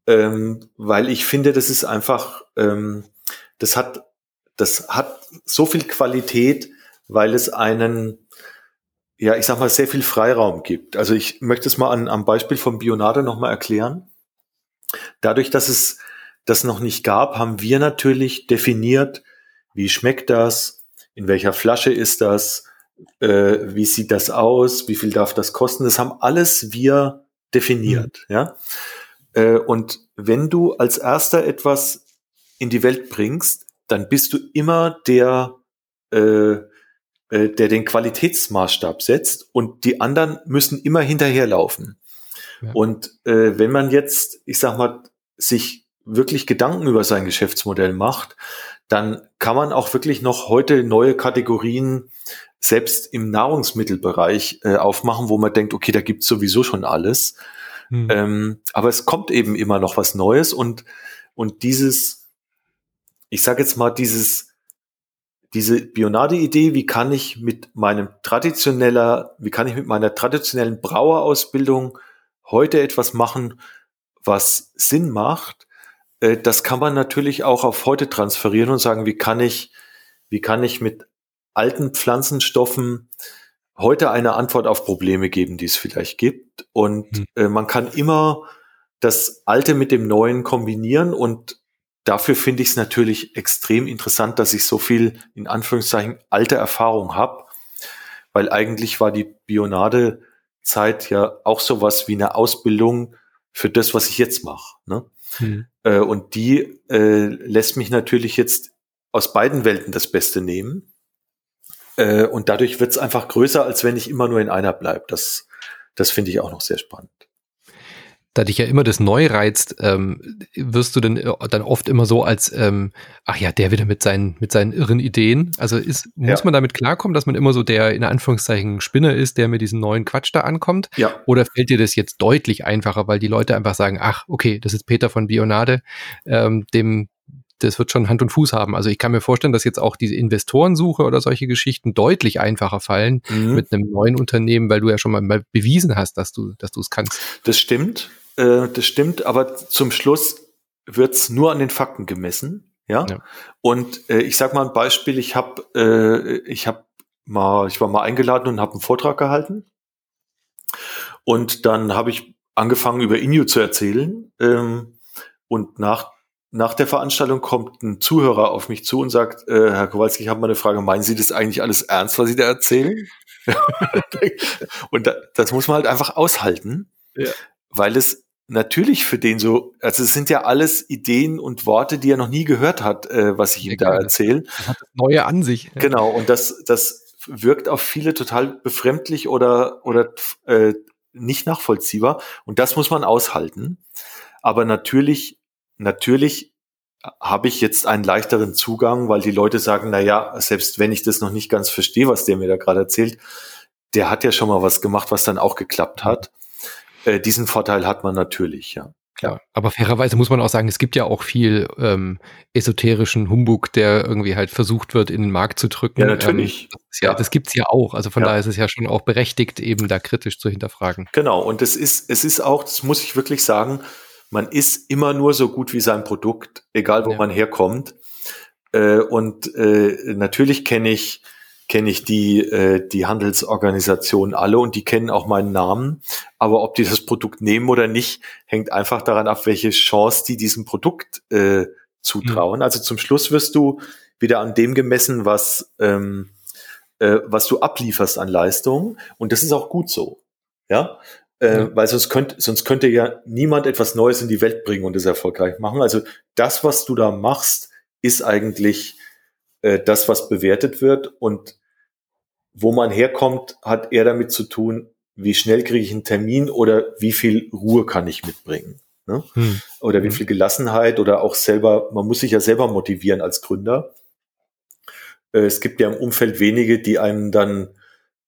ähm, weil ich finde, das ist einfach, ähm, das hat, das hat so viel Qualität, weil es einen, ja, ich sag mal, sehr viel Freiraum gibt. Also ich möchte es mal an, am Beispiel von Bionade nochmal erklären. Dadurch, dass es das noch nicht gab, haben wir natürlich definiert, wie schmeckt das, in welcher Flasche ist das, äh, wie sieht das aus, wie viel darf das kosten, das haben alles wir definiert, mhm. ja. Äh, und wenn du als erster etwas in die Welt bringst, dann bist du immer der, äh, äh, der den Qualitätsmaßstab setzt und die anderen müssen immer hinterherlaufen. Ja. Und äh, wenn man jetzt, ich sag mal, sich wirklich Gedanken über sein Geschäftsmodell macht, dann kann man auch wirklich noch heute neue Kategorien selbst im Nahrungsmittelbereich äh, aufmachen, wo man denkt, okay, da gibt's sowieso schon alles. Mhm. Ähm, aber es kommt eben immer noch was Neues und, und dieses, ich sage jetzt mal, dieses, diese Bionade-Idee, wie kann ich mit meinem traditioneller, wie kann ich mit meiner traditionellen Brauerausbildung heute etwas machen, was Sinn macht, äh, das kann man natürlich auch auf heute transferieren und sagen, wie kann ich, wie kann ich mit alten Pflanzenstoffen heute eine Antwort auf Probleme geben, die es vielleicht gibt. Und mhm. äh, man kann immer das Alte mit dem Neuen kombinieren und dafür finde ich es natürlich extrem interessant, dass ich so viel in Anführungszeichen alte Erfahrung habe, weil eigentlich war die Bionade-Zeit ja auch sowas wie eine Ausbildung für das, was ich jetzt mache. Ne? Mhm. Äh, und die äh, lässt mich natürlich jetzt aus beiden Welten das Beste nehmen Äh, und dadurch wird es einfach größer, als wenn ich immer nur in einer bleibe. Das, das finde ich auch noch sehr spannend da dich ja immer das neu reizt, ähm, wirst du dann, äh, dann oft immer so als, ähm, ach ja, der wieder mit seinen, mit seinen irren Ideen. Also ist, muss ja. man damit klarkommen, dass man immer so der in Anführungszeichen Spinner ist, der mit diesem neuen Quatsch da ankommt? Ja. Oder fällt dir das jetzt deutlich einfacher, weil die Leute einfach sagen, ach, okay, das ist Peter von Bionade, ähm, dem, das wird schon Hand und Fuß haben. Also ich kann mir vorstellen, dass jetzt auch diese Investorensuche oder solche Geschichten deutlich einfacher fallen mhm. mit einem neuen Unternehmen, weil du ja schon mal bewiesen hast, dass du, dass du es kannst. Das stimmt. Äh, das stimmt, aber zum Schluss wird's nur an den Fakten gemessen. Ja. ja. Und äh, ich sag mal ein Beispiel, ich habe äh, ich habe mal, ich war mal eingeladen und habe einen Vortrag gehalten. Und dann habe ich angefangen, über Inu zu erzählen. Ähm, und nach, nach der Veranstaltung kommt ein Zuhörer auf mich zu und sagt, äh, Herr Kowalski, ich habe mal eine Frage, meinen Sie das eigentlich alles ernst, was Sie da erzählen? und da, das muss man halt einfach aushalten, ja. weil es natürlich für den so, also es sind ja alles Ideen und Worte, die er noch nie gehört hat, äh, was ich ihm da erzähle. Neue an sich. Genau, und das, das wirkt auf viele total befremdlich oder, oder äh, nicht nachvollziehbar. Und das muss man aushalten. Aber natürlich, natürlich habe ich jetzt einen leichteren Zugang, weil die Leute sagen, na ja, selbst wenn ich das noch nicht ganz verstehe, was der mir da gerade erzählt, der hat ja schon mal was gemacht, was dann auch geklappt hat. Äh, diesen Vorteil hat man natürlich, ja. Klar, aber fairerweise muss man auch sagen, es gibt ja auch viel ähm, esoterischen Humbug, der irgendwie halt versucht wird, in den Markt zu drücken. Ja, natürlich. Ähm, das, ja, ja. das gibt's ja auch. Also von ja. daher ist es ja schon auch berechtigt, eben da kritisch zu hinterfragen. Genau, und es ist, es ist auch, das muss ich wirklich sagen, man ist immer nur so gut wie sein Produkt, egal wo ja. man herkommt. Äh, und äh, natürlich kenne ich kenne ich die, äh, die Handelsorganisationen alle und die kennen auch meinen Namen. Aber ob die das Produkt nehmen oder nicht, hängt einfach daran ab, welche Chance die diesem Produkt äh, zutrauen. Mhm. Also zum Schluss wirst du wieder an dem gemessen, was, ähm, äh, was du ablieferst an Leistung. Und das ist auch gut so. Ja. Äh. Weil sonst könnte, sonst könnte ja niemand etwas Neues in die Welt bringen und es erfolgreich machen. Also das, was du da machst, ist eigentlich äh, das, was bewertet wird. Und wo man herkommt, hat eher damit zu tun, wie schnell kriege ich einen Termin oder wie viel Ruhe kann ich mitbringen. Ne? Hm. Oder wie hm. viel Gelassenheit oder auch selber, man muss sich ja selber motivieren als Gründer. Äh, es gibt ja im Umfeld wenige, die einem dann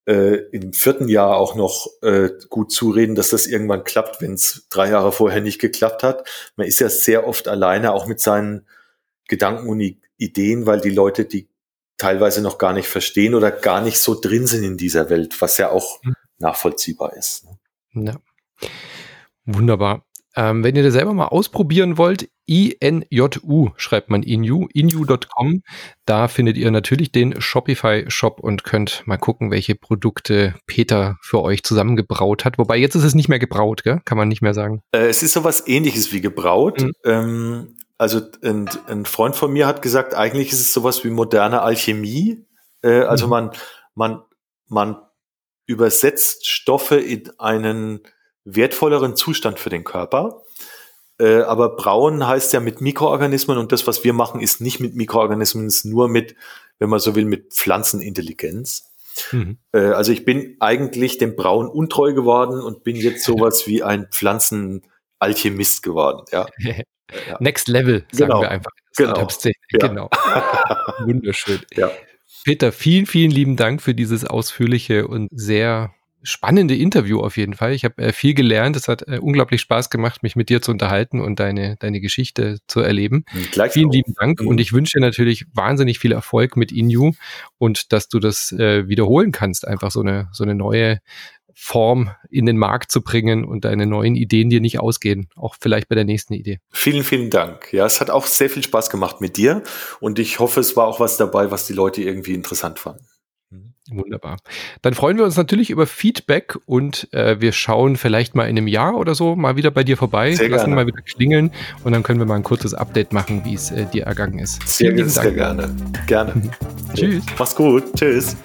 äh, im vierten Jahr auch noch äh, gut zureden, dass das irgendwann klappt, wenn es drei Jahre vorher nicht geklappt hat. Man ist ja sehr oft alleine, auch mit seinen Gedanken und Ideen, weil die Leute, die teilweise noch gar nicht verstehen oder gar nicht so drin sind in dieser Welt, was ja auch mhm. nachvollziehbar ist. Ne? Ja. Wunderbar. Ähm, wenn ihr das selber mal ausprobieren wollt, INJU schreibt man Inu, inu.com. Da findet ihr natürlich den Shopify Shop und könnt mal gucken, welche Produkte Peter für euch zusammengebraut hat. Wobei jetzt ist es nicht mehr gebraut, gell? kann man nicht mehr sagen. Äh, es ist sowas ähnliches wie gebraut. Mhm. Ähm, also ein, ein Freund von mir hat gesagt, eigentlich ist es sowas wie moderne Alchemie. Äh, also mhm. man, man, man übersetzt Stoffe in einen wertvolleren Zustand für den Körper. Äh, aber brauen heißt ja mit Mikroorganismen und das, was wir machen, ist nicht mit Mikroorganismen, ist nur mit, wenn man so will, mit Pflanzenintelligenz. Mhm. Äh, also ich bin eigentlich dem Brauen untreu geworden und bin jetzt sowas wie ein Pflanzenalchemist geworden. Ja. Ja. Next Level, sagen genau. wir einfach. Genau. Ja. genau. Wunderschön. Ja. Peter, vielen, vielen lieben Dank für dieses ausführliche und sehr spannende Interview auf jeden Fall. Ich habe äh, viel gelernt. Es hat äh, unglaublich Spaß gemacht, mich mit dir zu unterhalten und deine, deine Geschichte zu erleben. Gleich Vielen auch. lieben Dank mhm. und ich wünsche dir natürlich wahnsinnig viel Erfolg mit Inu und dass du das äh, wiederholen kannst. Einfach so eine, so eine neue Form in den Markt zu bringen und deine neuen Ideen dir nicht ausgehen. Auch vielleicht bei der nächsten Idee. Vielen, vielen Dank. Ja, es hat auch sehr viel Spaß gemacht mit dir und ich hoffe, es war auch was dabei, was die Leute irgendwie interessant fanden. Wunderbar. Dann freuen wir uns natürlich über Feedback und äh, wir schauen vielleicht mal in einem Jahr oder so mal wieder bei dir vorbei, sehr lassen gerne. mal wieder klingeln und dann können wir mal ein kurzes Update machen, wie es äh, dir ergangen ist. Sehr, sehr gerne. Gerne. Tschüss. Mach's gut. Tschüss.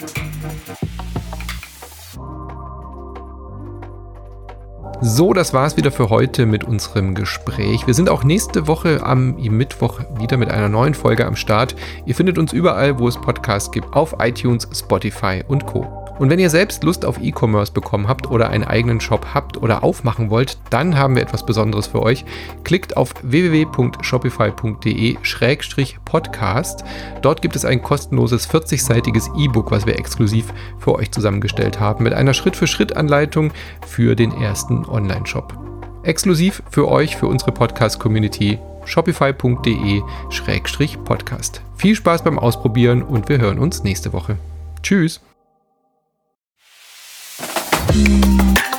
So, das war's wieder für heute mit unserem Gespräch. Wir sind auch nächste Woche am Mittwoch wieder mit einer neuen Folge am Start. Ihr findet uns überall, wo es Podcasts gibt, auf iTunes, Spotify und Co. Und wenn ihr selbst Lust auf E-Commerce bekommen habt oder einen eigenen Shop habt oder aufmachen wollt, dann haben wir etwas Besonderes für euch. Klickt auf www.shopify.de-podcast. Dort gibt es ein kostenloses 40-seitiges E-Book, was wir exklusiv für euch zusammengestellt haben, mit einer Schritt-für-Schritt-Anleitung für den ersten Online-Shop. Exklusiv für euch, für unsere Podcast-Community shopify.de-podcast. Viel Spaß beim Ausprobieren und wir hören uns nächste Woche. Tschüss! Mm-hmm.